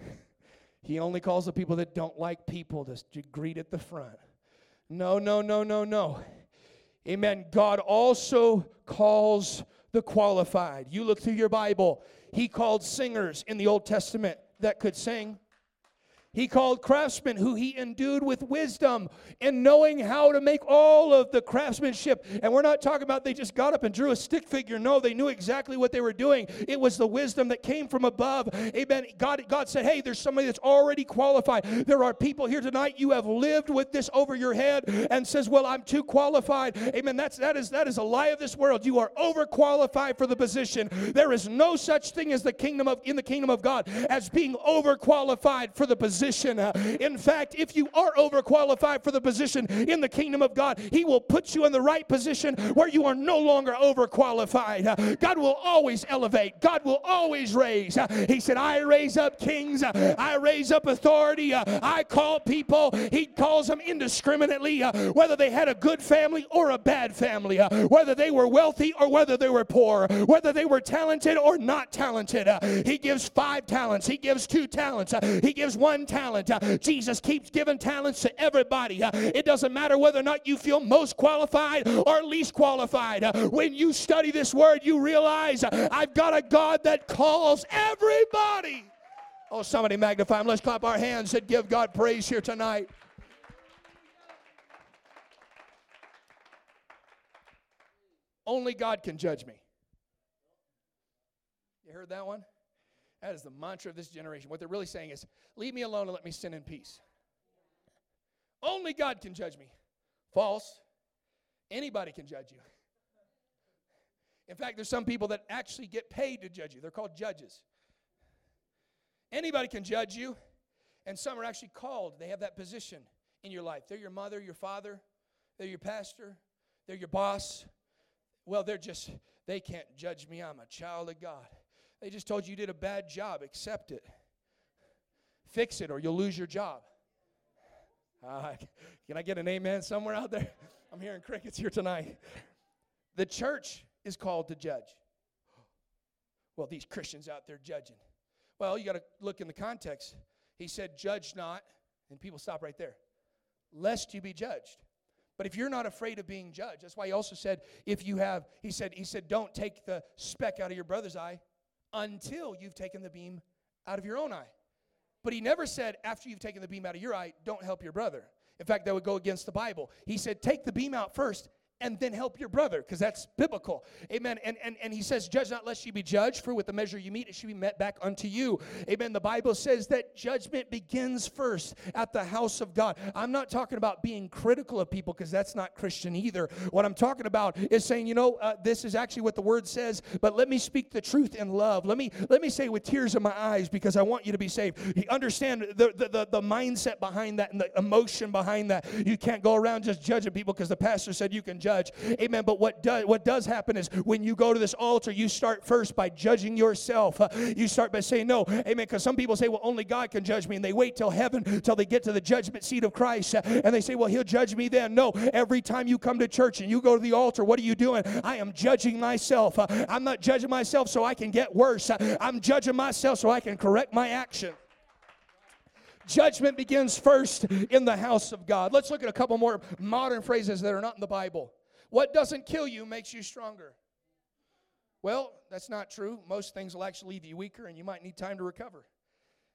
A: he only calls the people that don't like people to, to greet at the front. No, no, no, no, no. Amen. God also calls the qualified. You look through your Bible, He called singers in the Old Testament that could sing. He called craftsmen who he endued with wisdom in knowing how to make all of the craftsmanship. And we're not talking about they just got up and drew a stick figure. No, they knew exactly what they were doing. It was the wisdom that came from above. Amen. God, God said, Hey, there's somebody that's already qualified. There are people here tonight, you have lived with this over your head and says, Well, I'm too qualified. Amen. That's that is that is a lie of this world. You are overqualified for the position. There is no such thing as the kingdom of in the kingdom of God as being overqualified for the position position. Uh, in fact, if you are overqualified for the position in the kingdom of God, He will put you in the right position where you are no longer overqualified. Uh, God will always elevate, God will always raise. Uh, he said, I raise up kings, I raise up authority, I call people. He calls them indiscriminately, whether they had a good family or a bad family, whether they were wealthy or whether they were poor, whether they were talented or not talented. He gives five talents, He gives two talents, He gives one talent. Uh, Jesus keeps giving talents to everybody. Uh, it doesn't matter whether or not you feel most qualified or least qualified. Uh, when you study this word, you realize I've got a God that calls everybody. Oh, somebody magnify him. Let's clap our hands and give God praise here tonight. Only God can judge me. You heard that one? That is the mantra of this generation. What they're really saying is, leave me alone and let me sin in peace. Only God can judge me. False. Anybody can judge you. In fact, there's some people that actually get paid to judge you. They're called judges. Anybody can judge you, and some are actually called. They have that position in your life. They're your mother, your father, they're your pastor, they're your boss. Well, they're just, they can't judge me. I'm a child of God. They just told you you did a bad job. Accept it. Fix it or you'll lose your job. Uh, can I get an amen somewhere out there? I'm hearing crickets here tonight. The church is called to judge. Well, these Christians out there judging. Well, you got to look in the context. He said, Judge not, and people stop right there, lest you be judged. But if you're not afraid of being judged, that's why he also said, if you have, he said, he said, don't take the speck out of your brother's eye until you've taken the beam out of your own eye. But he never said, after you've taken the beam out of your eye, don't help your brother. In fact, that would go against the Bible. He said, take the beam out first and then help your brother because that's biblical. Amen. And, and and he says judge not lest you be judged for with the measure you meet it should be met back unto you. Amen. The bible says that judgment begins first at the house of god. I'm not talking about being critical of people because that's not christian either. What i'm talking about is saying you know uh, this is actually what the word says but let me speak the truth in love. Let me let me say with tears in my eyes because i want you to be saved. You understand the, the, the, the mindset behind that and the emotion behind that. You can't go around just judging people because the pastor said you can judge judge. Amen. But what does what does happen is when you go to this altar, you start first by judging yourself. Uh, you start by saying no. Amen. Because some people say, well, only God can judge me, and they wait till heaven till they get to the judgment seat of Christ, uh, and they say, well, He'll judge me then. No. Every time you come to church and you go to the altar, what are you doing? I am judging myself. Uh, I'm not judging myself so I can get worse. I'm judging myself so I can correct my action. Judgment begins first in the house of God. Let's look at a couple more modern phrases that are not in the Bible. What doesn't kill you makes you stronger. Well, that's not true. Most things will actually leave you weaker and you might need time to recover.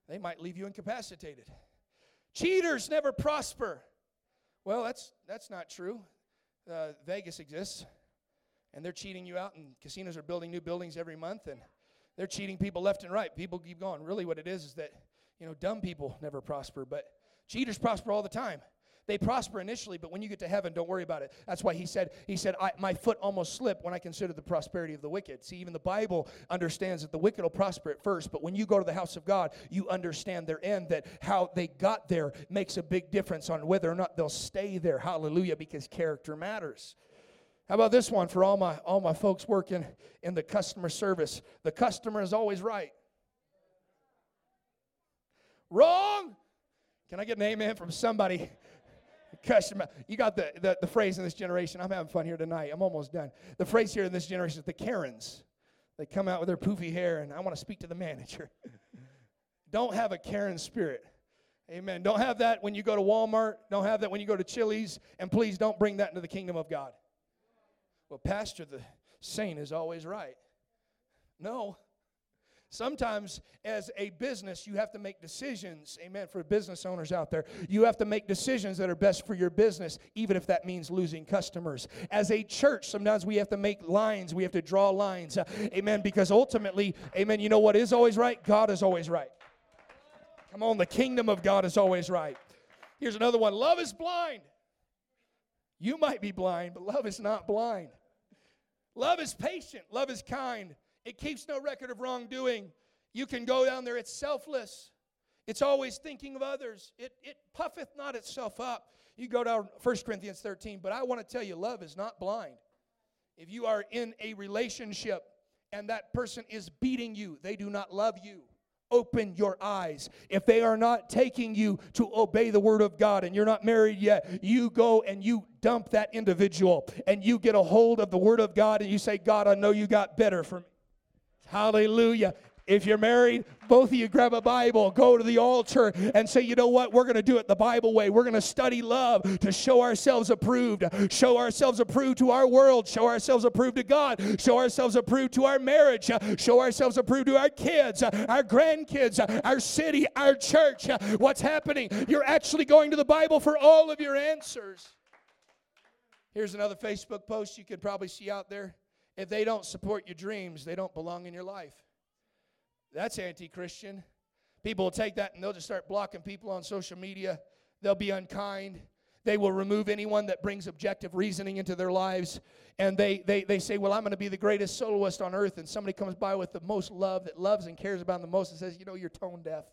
A: They might leave you incapacitated. Cheaters never prosper. Well, that's that's not true. Uh, Vegas exists, and they're cheating you out, and casinos are building new buildings every month, and they're cheating people left and right. People keep going. Really, what it is is that you know dumb people never prosper, but cheaters prosper all the time. They prosper initially, but when you get to heaven, don't worry about it. That's why he said, he said, my foot almost slipped when I considered the prosperity of the wicked. See, even the Bible understands that the wicked will prosper at first, but when you go to the house of God, you understand their end, that how they got there makes a big difference on whether or not they'll stay there. Hallelujah, because character matters. How about this one for all my all my folks working in the customer service? The customer is always right. Wrong. Can I get an amen from somebody? You got the, the, the phrase in this generation. I'm having fun here tonight. I'm almost done. The phrase here in this generation is the Karens. They come out with their poofy hair, and I want to speak to the manager. Don't have a Karen spirit. Amen. Don't have that when you go to Walmart. Don't have that when you go to Chili's. And please don't bring that into the kingdom of God. Well, Pastor, the saint is always right. No. Sometimes, as a business, you have to make decisions, amen, for business owners out there. You have to make decisions that are best for your business, even if that means losing customers. As a church, sometimes we have to make lines, we have to draw lines, uh, amen, because ultimately, amen, you know what is always right? God is always right. Come on, the kingdom of God is always right. Here's another one love is blind. You might be blind, but love is not blind. Love is patient, love is kind. It keeps no record of wrongdoing. You can go down there, it's selfless. It's always thinking of others. It, it puffeth not itself up. You go down 1 Corinthians 13, but I want to tell you, love is not blind. If you are in a relationship and that person is beating you, they do not love you open your eyes. If they are not taking you to obey the word of God and you're not married yet, you go and you dump that individual and you get a hold of the word of God and you say, God, I know you got better for me. Hallelujah. If you're married, both of you grab a Bible, go to the altar, and say, you know what? We're going to do it the Bible way. We're going to study love to show ourselves approved, show ourselves approved to our world, show ourselves approved to God, show ourselves approved to our marriage, show ourselves approved to our kids, our grandkids, our city, our church. What's happening? You're actually going to the Bible for all of your answers. Here's another Facebook post you could probably see out there. If they don't support your dreams, they don't belong in your life. That's anti Christian. People will take that and they'll just start blocking people on social media. They'll be unkind. They will remove anyone that brings objective reasoning into their lives. And they, they, they say, Well, I'm going to be the greatest soloist on earth. And somebody comes by with the most love, that loves and cares about them the most, and says, You know, you're tone deaf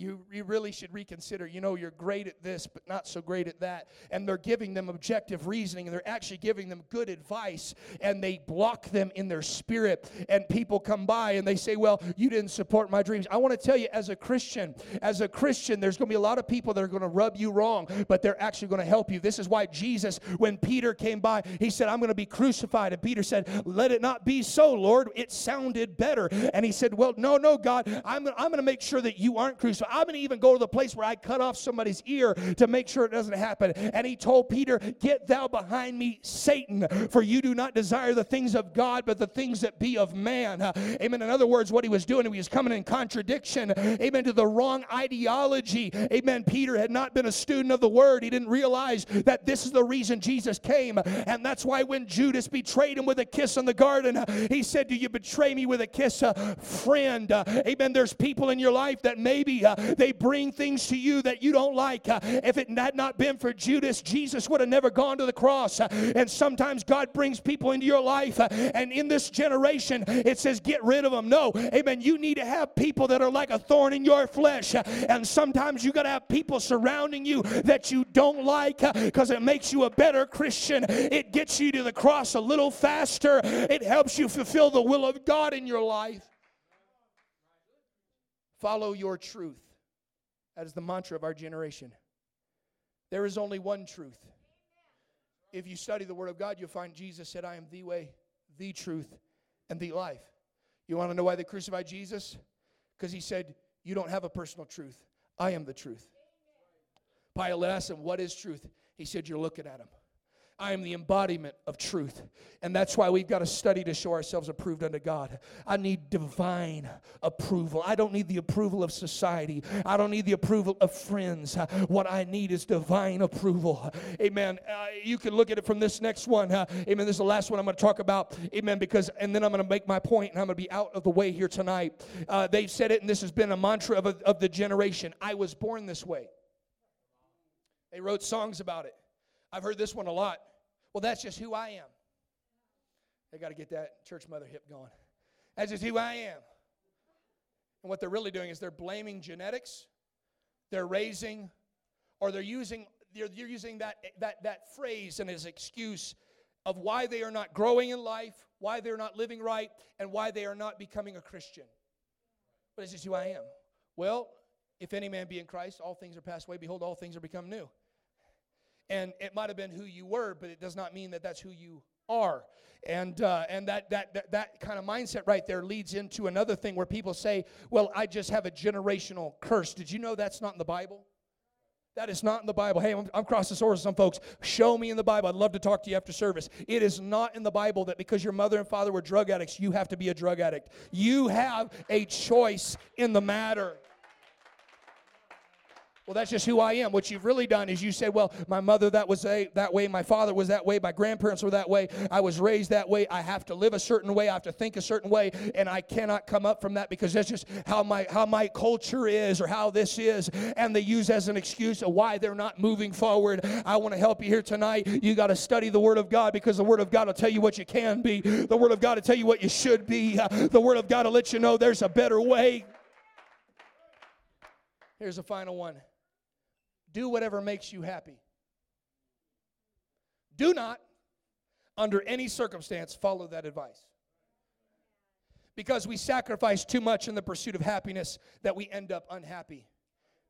A: you, you really should reconsider. You know, you're great at this, but not so great at that. And they're giving them objective reasoning, and they're actually giving them good advice, and they block them in their spirit. And people come by and they say, Well, you didn't support my dreams. I want to tell you, as a Christian, as a Christian, there's going to be a lot of people that are going to rub you wrong, but they're actually going to help you. This is why Jesus, when Peter came by, he said, I'm going to be crucified. And Peter said, Let it not be so, Lord. It sounded better. And he said, Well, no, no, God, I'm, I'm going to make sure that you aren't crucified. I'm going to even go to the place where I cut off somebody's ear to make sure it doesn't happen. And he told Peter, Get thou behind me, Satan, for you do not desire the things of God, but the things that be of man. Amen. In other words, what he was doing, he was coming in contradiction, amen, to the wrong ideology. Amen. Peter had not been a student of the word. He didn't realize that this is the reason Jesus came. And that's why when Judas betrayed him with a kiss in the garden, he said, Do you betray me with a kiss? Uh, friend, uh, amen. There's people in your life that maybe uh, they bring things to you that you don't like. Uh, if it had not been for Judas, Jesus would have never gone to the cross. Uh, and sometimes God brings people into your life, uh, and in this generation, it says, get rid of them. No, amen. You need to have people that are like a thorn in your flesh. Uh, and sometimes you got to have people surrounding you that you don't like because uh, it makes you a better Christian. It gets you to the cross a little faster, it helps you fulfill the will of God in your life. Follow your truth. That is the mantra of our generation. There is only one truth. If you study the Word of God, you'll find Jesus said, I am the way, the truth, and the life. You want to know why they crucified Jesus? Because he said, You don't have a personal truth. I am the truth. Pilate asked him, What is truth? He said, You're looking at him. I am the embodiment of truth. And that's why we've got to study to show ourselves approved unto God. I need divine approval. I don't need the approval of society. I don't need the approval of friends. What I need is divine approval. Amen. Uh, you can look at it from this next one. Uh, amen. This is the last one I'm going to talk about. Amen. Because, and then I'm going to make my point and I'm going to be out of the way here tonight. Uh, they've said it, and this has been a mantra of, a, of the generation I was born this way. They wrote songs about it. I've heard this one a lot. Well, that's just who I am. They got to get that church mother hip going. That's just who I am. And what they're really doing is they're blaming genetics, they're raising, or they're using they're, they're using that, that, that phrase and as excuse of why they are not growing in life, why they're not living right, and why they are not becoming a Christian. But it's just who I am. Well, if any man be in Christ, all things are passed away. Behold, all things are become new. And it might have been who you were, but it does not mean that that's who you are. And, uh, and that, that, that, that kind of mindset right there leads into another thing where people say, well, I just have a generational curse. Did you know that's not in the Bible? That is not in the Bible. Hey, I'm, I'm crossing swords with some folks. Show me in the Bible. I'd love to talk to you after service. It is not in the Bible that because your mother and father were drug addicts, you have to be a drug addict. You have a choice in the matter. Well, that's just who I am. What you've really done is you said, well, my mother that was a, that way, my father was that way, my grandparents were that way, I was raised that way, I have to live a certain way, I have to think a certain way, and I cannot come up from that because that's just how my how my culture is or how this is. And they use as an excuse of why they're not moving forward. I want to help you here tonight. You got to study the Word of God because the Word of God will tell you what you can be. The Word of God will tell you what you should be. the Word of God will let you know there's a better way. Here's a final one do whatever makes you happy. Do not, under any circumstance, follow that advice. Because we sacrifice too much in the pursuit of happiness that we end up unhappy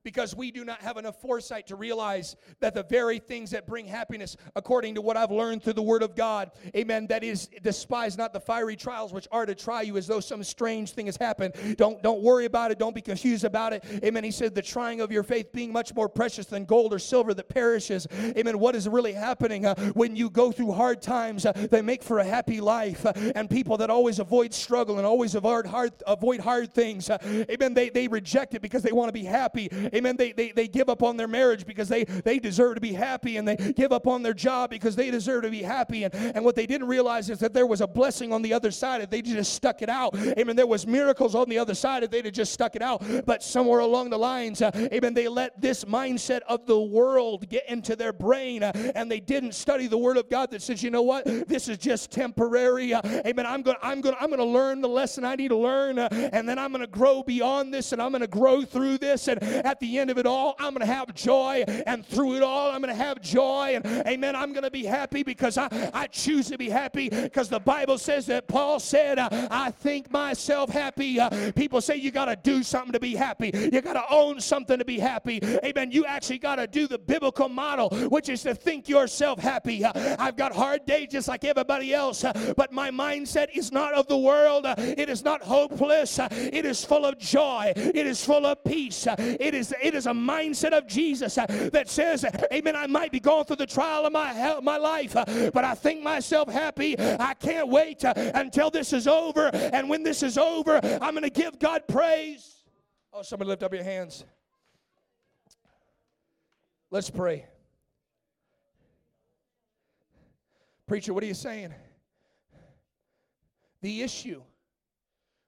A: because we do not have enough foresight to realize that the very things that bring happiness, according to what I've learned through the Word of God, amen, that is despise not the fiery trials which are to try you as though some strange thing has happened. Don't, don't worry about it. Don't be confused about it. Amen. He said, the trying of your faith being much more precious than gold or silver that perishes. Amen. What is really happening uh, when you go through hard times? Uh, they make for a happy life. Uh, and people that always avoid struggle and always avoid hard, avoid hard things, uh, amen, they, they reject it because they want to be happy amen, they, they, they give up on their marriage because they, they deserve to be happy, and they give up on their job because they deserve to be happy. And, and what they didn't realize is that there was a blessing on the other side if they just stuck it out. Amen. There was miracles on the other side if they'd have just stuck it out. But somewhere along the lines, uh, amen, they let this mindset of the world get into their brain, uh, and they didn't study the Word of God that says, you know what, this is just temporary. Uh, amen. I'm going, I'm going, I'm going to learn the lesson I need to learn, uh, and then I'm going to grow beyond this, and I'm going to grow through this, and at the end of it all, I'm going to have joy. And through it all, I'm going to have joy. And amen, I'm going to be happy because I, I choose to be happy because the Bible says that Paul said, uh, I think myself happy. Uh, people say you got to do something to be happy, you got to own something to be happy. Amen. You actually got to do the biblical model, which is to think yourself happy. Uh, I've got hard days just like everybody else, uh, but my mindset is not of the world. Uh, it is not hopeless. Uh, it is full of joy. It is full of peace. It is, it is a mindset of Jesus uh, that says, Amen, I might be going through the trial of my, my life, uh, but I think myself happy. I can't wait uh, until this is over. And when this is over, I'm going to give God praise. Oh, somebody lift up your hands. Let's pray. Preacher, what are you saying? The issue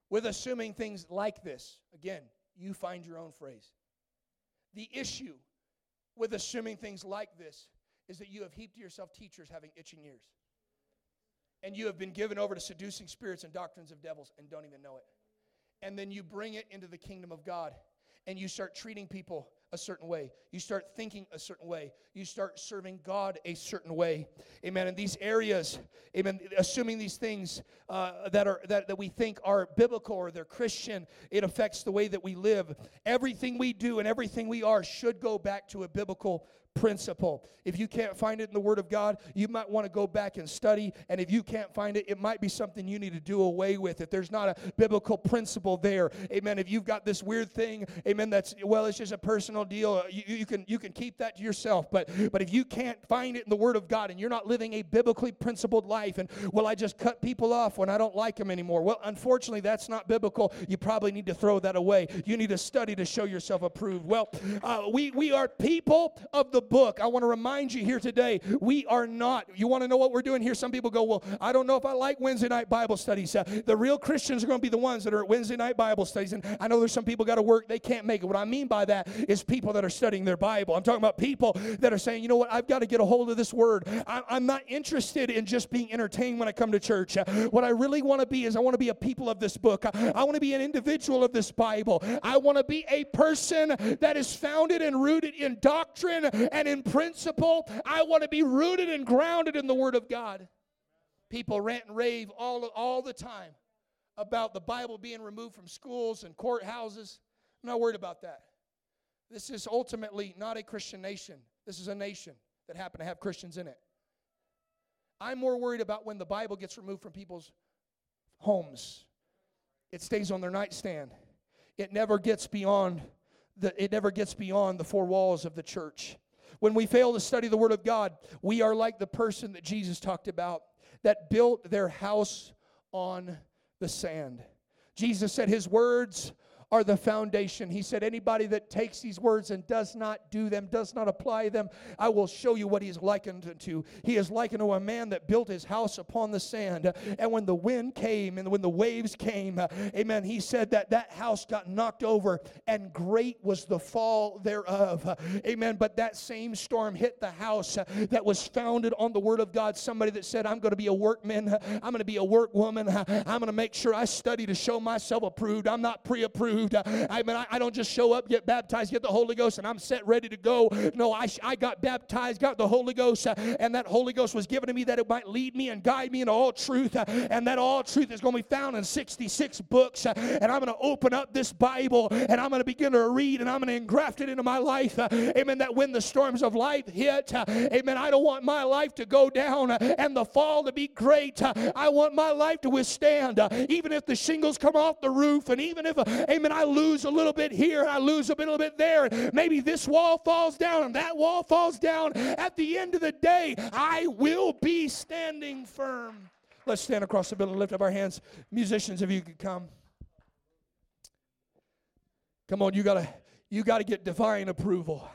A: with assuming things like this, again, you find your own phrase. The issue with assuming things like this is that you have heaped to yourself teachers having itching ears. And you have been given over to seducing spirits and doctrines of devils and don't even know it. And then you bring it into the kingdom of God and you start treating people a certain way. You start thinking a certain way. You start serving God a certain way. Amen. In these areas, amen, assuming these things uh, that, are, that, that we think are biblical or they're Christian, it affects the way that we live. Everything we do and everything we are should go back to a biblical principle. If you can't find it in the Word of God, you might want to go back and study. And if you can't find it, it might be something you need to do away with. If there's not a biblical principle there, amen. If you've got this weird thing, amen, that's, well, it's just a personal deal, you, you, can, you can keep that to yourself. But, but if you can't find it in the Word of God and you're not living a biblically principled life, and, well, I just cut people off when I don't like them anymore, well, unfortunately, that's not biblical. You probably need to throw that away. You need to study to show yourself approved. Well, uh, we, we are people of the book. I want to remind you here today, we are not. You want to know what we're doing here? Some people go, Well, I don't know if I like Wednesday night Bible studies. Uh, the real Christians are going to be the ones that are at Wednesday night Bible studies. And I know there's some people got to work, they can't make it. What I mean by that is people that are studying their Bible. I'm talking about people that are saying, You know what? I've got to get a hold of this word. I, am not interested in just being entertained when I come to church. Uh, what I really want to be is I want to be a people of this book. I, I want to be an individual of this Bible. I want to be a person that is founded and rooted in doctrine and in principle. I want to be rooted and grounded in the Word of God. People rant and rave all, all the time about the Bible being removed from schools and courthouses. I'm not worried about that. This is ultimately not a Christian nation. This is a nation that happen to have Christians in it. I'm more worried about when the Bible gets removed from people's homes. It stays on their nightstand. It never gets beyond the, it never gets beyond the four walls of the church. When we fail to study the Word of God, we are like the person that Jesus talked about that built their house on the sand. Jesus said, His words are the foundation. He said, Anybody that takes these words and does not do them, does not apply them, I will show you what he is likened to. He is likened to a man that built his house upon the sand. And when the wind came and when the waves came, uh, amen, he said that that house got knocked over and great was the fall thereof. Amen. But that same storm hit the house uh, that was founded on the word of God. Somebody that said, I'm going to be a workman, uh, I'm going to be a workwoman, I'm going to make sure I study to show myself approved. I'm not pre approved saved. I mean, I, don't just show up, get baptized, get the Holy Ghost, and I'm set ready to go. No, I, I got baptized, got the Holy Ghost, uh, and that Holy Ghost was given to me that it might lead me and guide me into all truth. Uh, and that all truth is going to be found in 66 books. Uh, and I'm going to open up this Bible and I'm going to begin to read and I'm going to engraft it into my life. Amen. That when the storms of life hit, amen, I don't want my life to go down and the fall to be great. I want my life to withstand. Even if the shingles come off the roof and even if, amen, I lose a little bit here, and I lose a little bit there. Maybe this wall falls down and that wall falls down. At the end of the day, I will be standing firm. Let's stand across the building, lift up our hands. Musicians, if you could come. Come on, you gotta you gotta get divine approval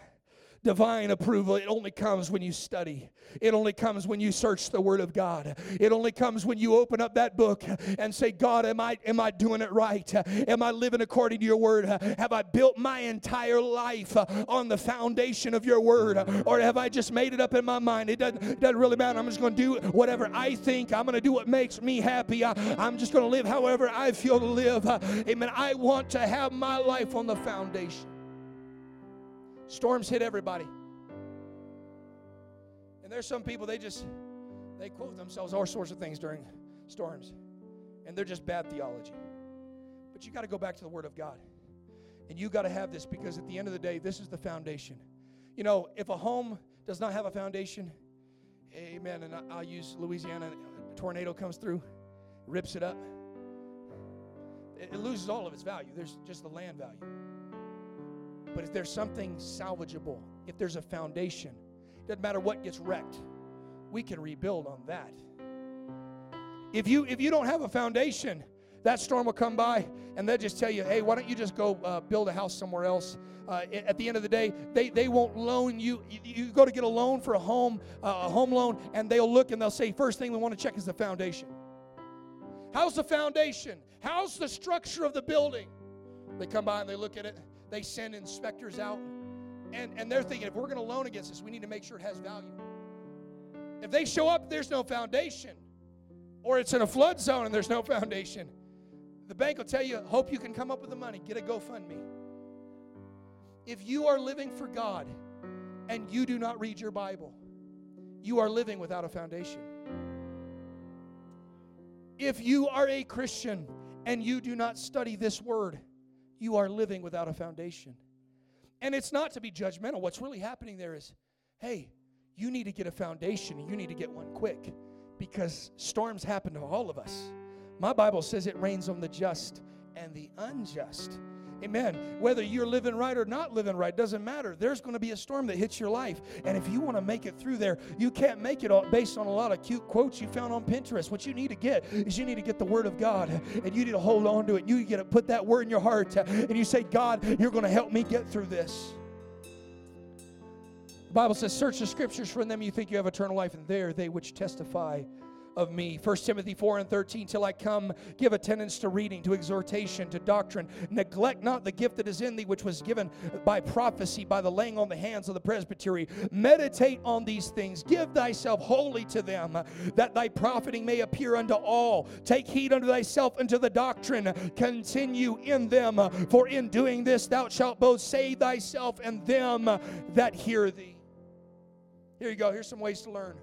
A: divine approval. It only comes when you study. It only comes when you search the Word of God. It only comes when you open up that book and say, God, am I, am I doing it right? Am I living according to your Word? Have I built my entire life on the foundation of your Word? Or have I just made it up in my mind? It doesn't, doesn't really matter. I'm just going to do whatever I think. I'm going to do what makes me happy. I, I'm just going to live however I feel to live. Amen. I want to have my life on the foundation. Storms hit everybody. And there's some people they just they quote themselves all sorts of things during storms. And they're just bad theology. But you got to go back to the word of God. And you got to have this because at the end of the day this is the foundation. You know, if a home does not have a foundation, amen, and I'll use Louisiana, a tornado comes through, rips it up. It loses all of its value. There's just the land value. But if there's something salvageable, if there's a foundation, it doesn't matter what gets wrecked, we can rebuild on that. If you if you don't have a foundation, that storm will come by and they'll just tell you, hey, why don't you just go uh, build a house somewhere else? Uh, at the end of the day, they, they won't loan you. you. You go to get a loan for a home, uh, a home loan, and they'll look and they'll say, first thing we want to check is the foundation. How's the foundation? How's the structure of the building? They come by and they look at it. They send inspectors out, and, and they're thinking if we're going to loan against this, we need to make sure it has value. If they show up, there's no foundation, or it's in a flood zone and there's no foundation, the bank will tell you, hope you can come up with the money, get a GoFundMe. If you are living for God and you do not read your Bible, you are living without a foundation. If you are a Christian and you do not study this word, you are living without a foundation. And it's not to be judgmental. What's really happening there is, hey, you need to get a foundation and you need to get one quick because storms happen to all of us. My Bible says it rains on the just and the unjust. Amen. Whether you're living right or not living right doesn't matter. There's going to be a storm that hits your life. And if you want to make it through there, you can't make it all based on a lot of cute quotes you found on Pinterest. What you need to get is you need to get the Word of God and you need to hold on to it. You get to put that Word in your heart and you say, God, you're going to help me get through this. The Bible says, Search the scriptures for in them you think you have eternal life, and there they which testify of me. 1 Timothy 4 and 13, till I come, give attendance to reading, to exhortation, to doctrine. Neglect not the gift that is in thee, which was given by prophecy, by the laying on the hands of the presbytery. Meditate on these things. Give thyself wholly to them, that thy profiting may appear unto all. Take heed unto thyself and to the doctrine. Continue in them, for in doing this thou shalt both save thyself and them that hear thee. Here you go. Here's some ways to learn.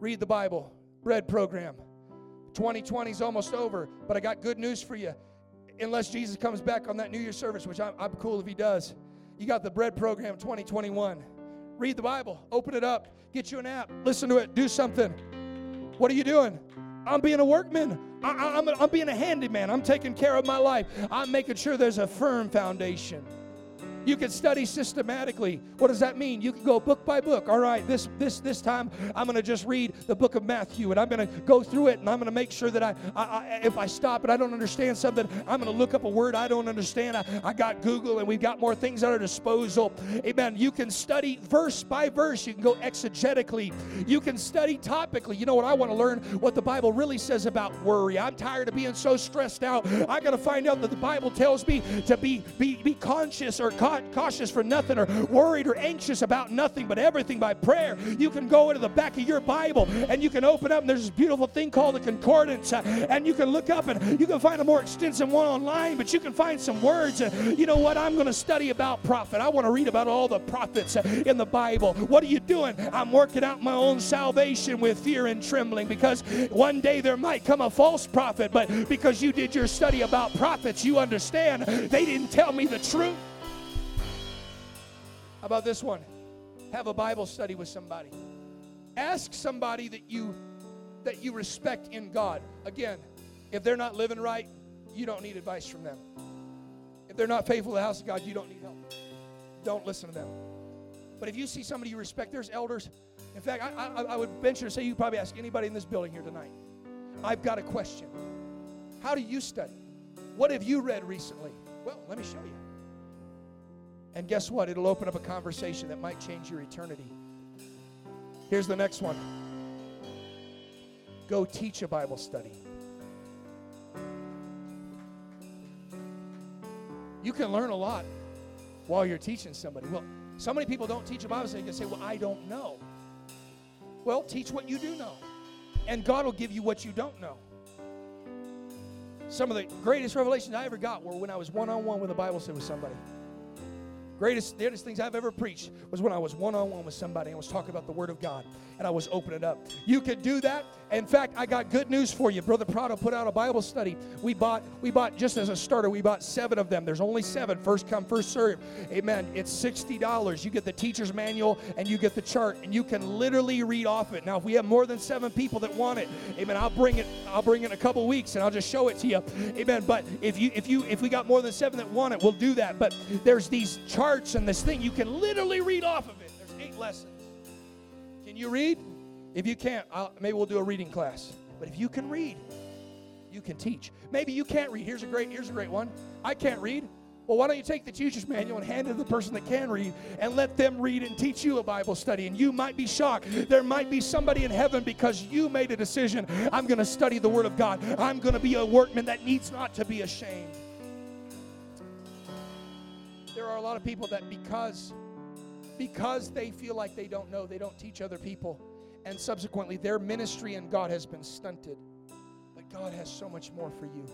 A: Read the Bible bread program. 2020 is almost over, but I got good news for you. Unless Jesus comes back on that New Year service, which I'm, I'm cool if he does, you got the bread program 2021. Read the Bible, open it up, get you an app, listen to it, do something. What are you doing? I'm being a workman. I, am I'm being a handyman. I'm taking care of my life. I'm making sure there's a firm foundation. You can study systematically. What does that mean? You can go book by book. All right, this this this time I'm going to just read the book of Matthew and I'm going to go through it and I'm going to make sure that I, I, I, if I stop and I don't understand something, I'm going to look up a word I don't understand. I, I got Google and we've got more things at our disposal. Amen. You can study verse by verse. You can go exegetically. You can study topically. You know what? I want to learn what the Bible really says about worry. I'm tired of being so stressed out. I got to find out that the Bible tells me to be be be conscious or conscious cautious for nothing or worried or anxious about nothing, but everything by prayer. You can go into the back of your Bible and you can open up, and there's this beautiful thing called the concordance, uh, and you can look up and you can find a more extensive one online, but you can find some words. You know what? I'm going to study about prophet. I want to read about all the prophets uh, in the Bible. What are you doing? I'm working out my own salvation with fear and trembling because one day there might come a false prophet, but because you did your study about prophets, you understand they didn't tell me the truth. How about this one? Have a Bible study with somebody. Ask somebody that you that you respect in God. Again, if they're not living right, you don't need advice from them. If they're not faithful to the house of God, you don't need help. Don't listen to them. But if you see somebody you respect, there's elders. In fact, I, I, I would venture to say you probably ask anybody in this building here tonight. I've got a question. How do you study? What have you read recently? Well, let me show you. And guess what? It'll open up a conversation that might change your eternity. Here's the next one go teach a Bible study. You can learn a lot while you're teaching somebody. Well, so many people don't teach a Bible study. They say, Well, I don't know. Well, teach what you do know. And God will give you what you don't know. Some of the greatest revelations I ever got were when I was one on one with a Bible study with somebody. Greatest, the greatest things I've ever preached was when I was one on one with somebody and was talking about the Word of God and I was opening up. You could do that. In fact, I got good news for you. Brother Prado put out a Bible study. We bought, we bought just as a starter, we bought seven of them. There's only seven. First come, first serve. Amen. It's $60. You get the teacher's manual and you get the chart, and you can literally read off it. Now, if we have more than seven people that want it, amen, I'll bring it, I'll bring it in a couple weeks and I'll just show it to you. Amen. But if you if you if we got more than seven that want it, we'll do that. But there's these charts and this thing. You can literally read off of it. There's eight lessons. Can you read? If you can't, I'll, maybe we'll do a reading class. But if you can read, you can teach. Maybe you can't read. Here's a great, here's a great one. I can't read. Well, why don't you take the teacher's manual and hand it to the person that can read and let them read and teach you a Bible study? And you might be shocked. There might be somebody in heaven because you made a decision. I'm going to study the Word of God. I'm going to be a workman that needs not to be ashamed. There are a lot of people that because because they feel like they don't know, they don't teach other people and subsequently their ministry and God has been stunted. But God has so much more for you.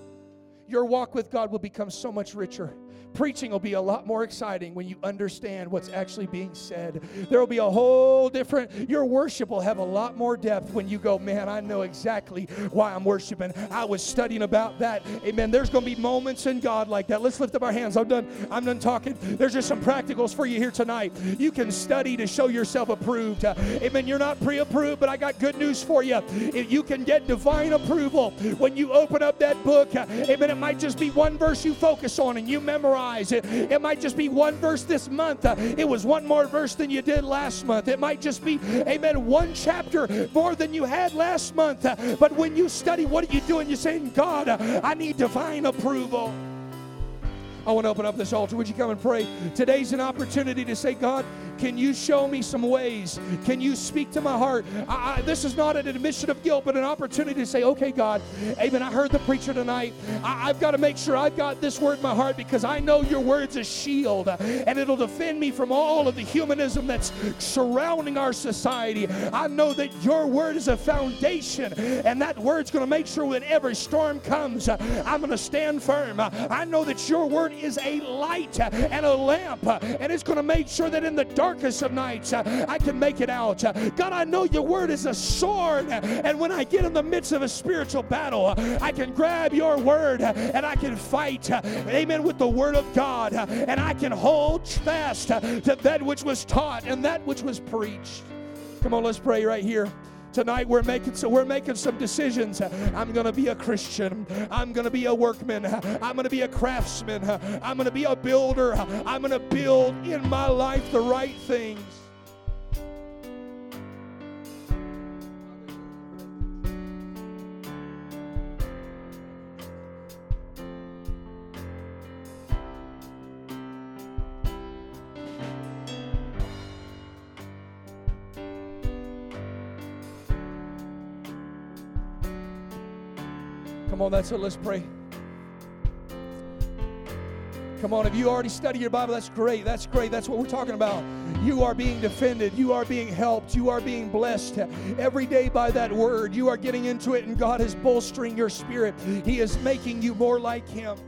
A: Your walk with God will become so much richer Preaching will be a lot more exciting when you understand what's actually being said. There will be a whole different, your worship will have a lot more depth when you go, man, I know exactly why I'm worshiping. I was studying about that. Amen. There's going to be moments in God like that. Let's lift up our hands. I'm done. I'm done talking. There's just some practicals for you here tonight. You can study to show yourself approved. Amen. You're not pre approved, but I got good news for you. You can get divine approval when you open up that book. Amen. It might just be one verse you focus on and you memorize it. It might just be one verse this month. Uh, it was one more verse than you did last month. It might just be, amen, one chapter more than you had last month. Uh, but when you study, what are you doing? You're saying, God, uh, I need divine approval. I want to open up this altar. Would you come and pray? Today's an opportunity to say, God, can you show me some ways? Can you speak to my heart? I, I, this is not an admission of guilt, but an opportunity to say, okay, God, amen. I heard the preacher tonight. I, I've got to make sure I've got this word in my heart because I know your word's a shield and it'll defend me from all of the humanism that's surrounding our society. I know that your word is a foundation and that word's going to make sure when every storm comes, I'm going to stand firm. I know that your word is a light and a lamp and it's going to make sure that in the dark darkest of nights, uh, I can make it out. Uh, God, I know your word is a sword, and when I get in the midst of a spiritual battle, uh, I can grab your word and I can fight, amen, with the word of God, and I can hold fast to that which was taught and that which was preached. Come on, let's pray right here. Tonight we're making so we're making some decisions. I'm going to be a Christian. I'm going to be a workman. I'm going to be a craftsman. I'm going to be a builder. I'm going to build in my life the right things. On, that's it. Let's pray. Come on, if you already study your Bible, that's great. That's great. That's what we're talking about. You are being defended. You are being helped. You are being blessed every day by that word. You are getting into it, and God is bolstering your spirit. He is making you more like Him.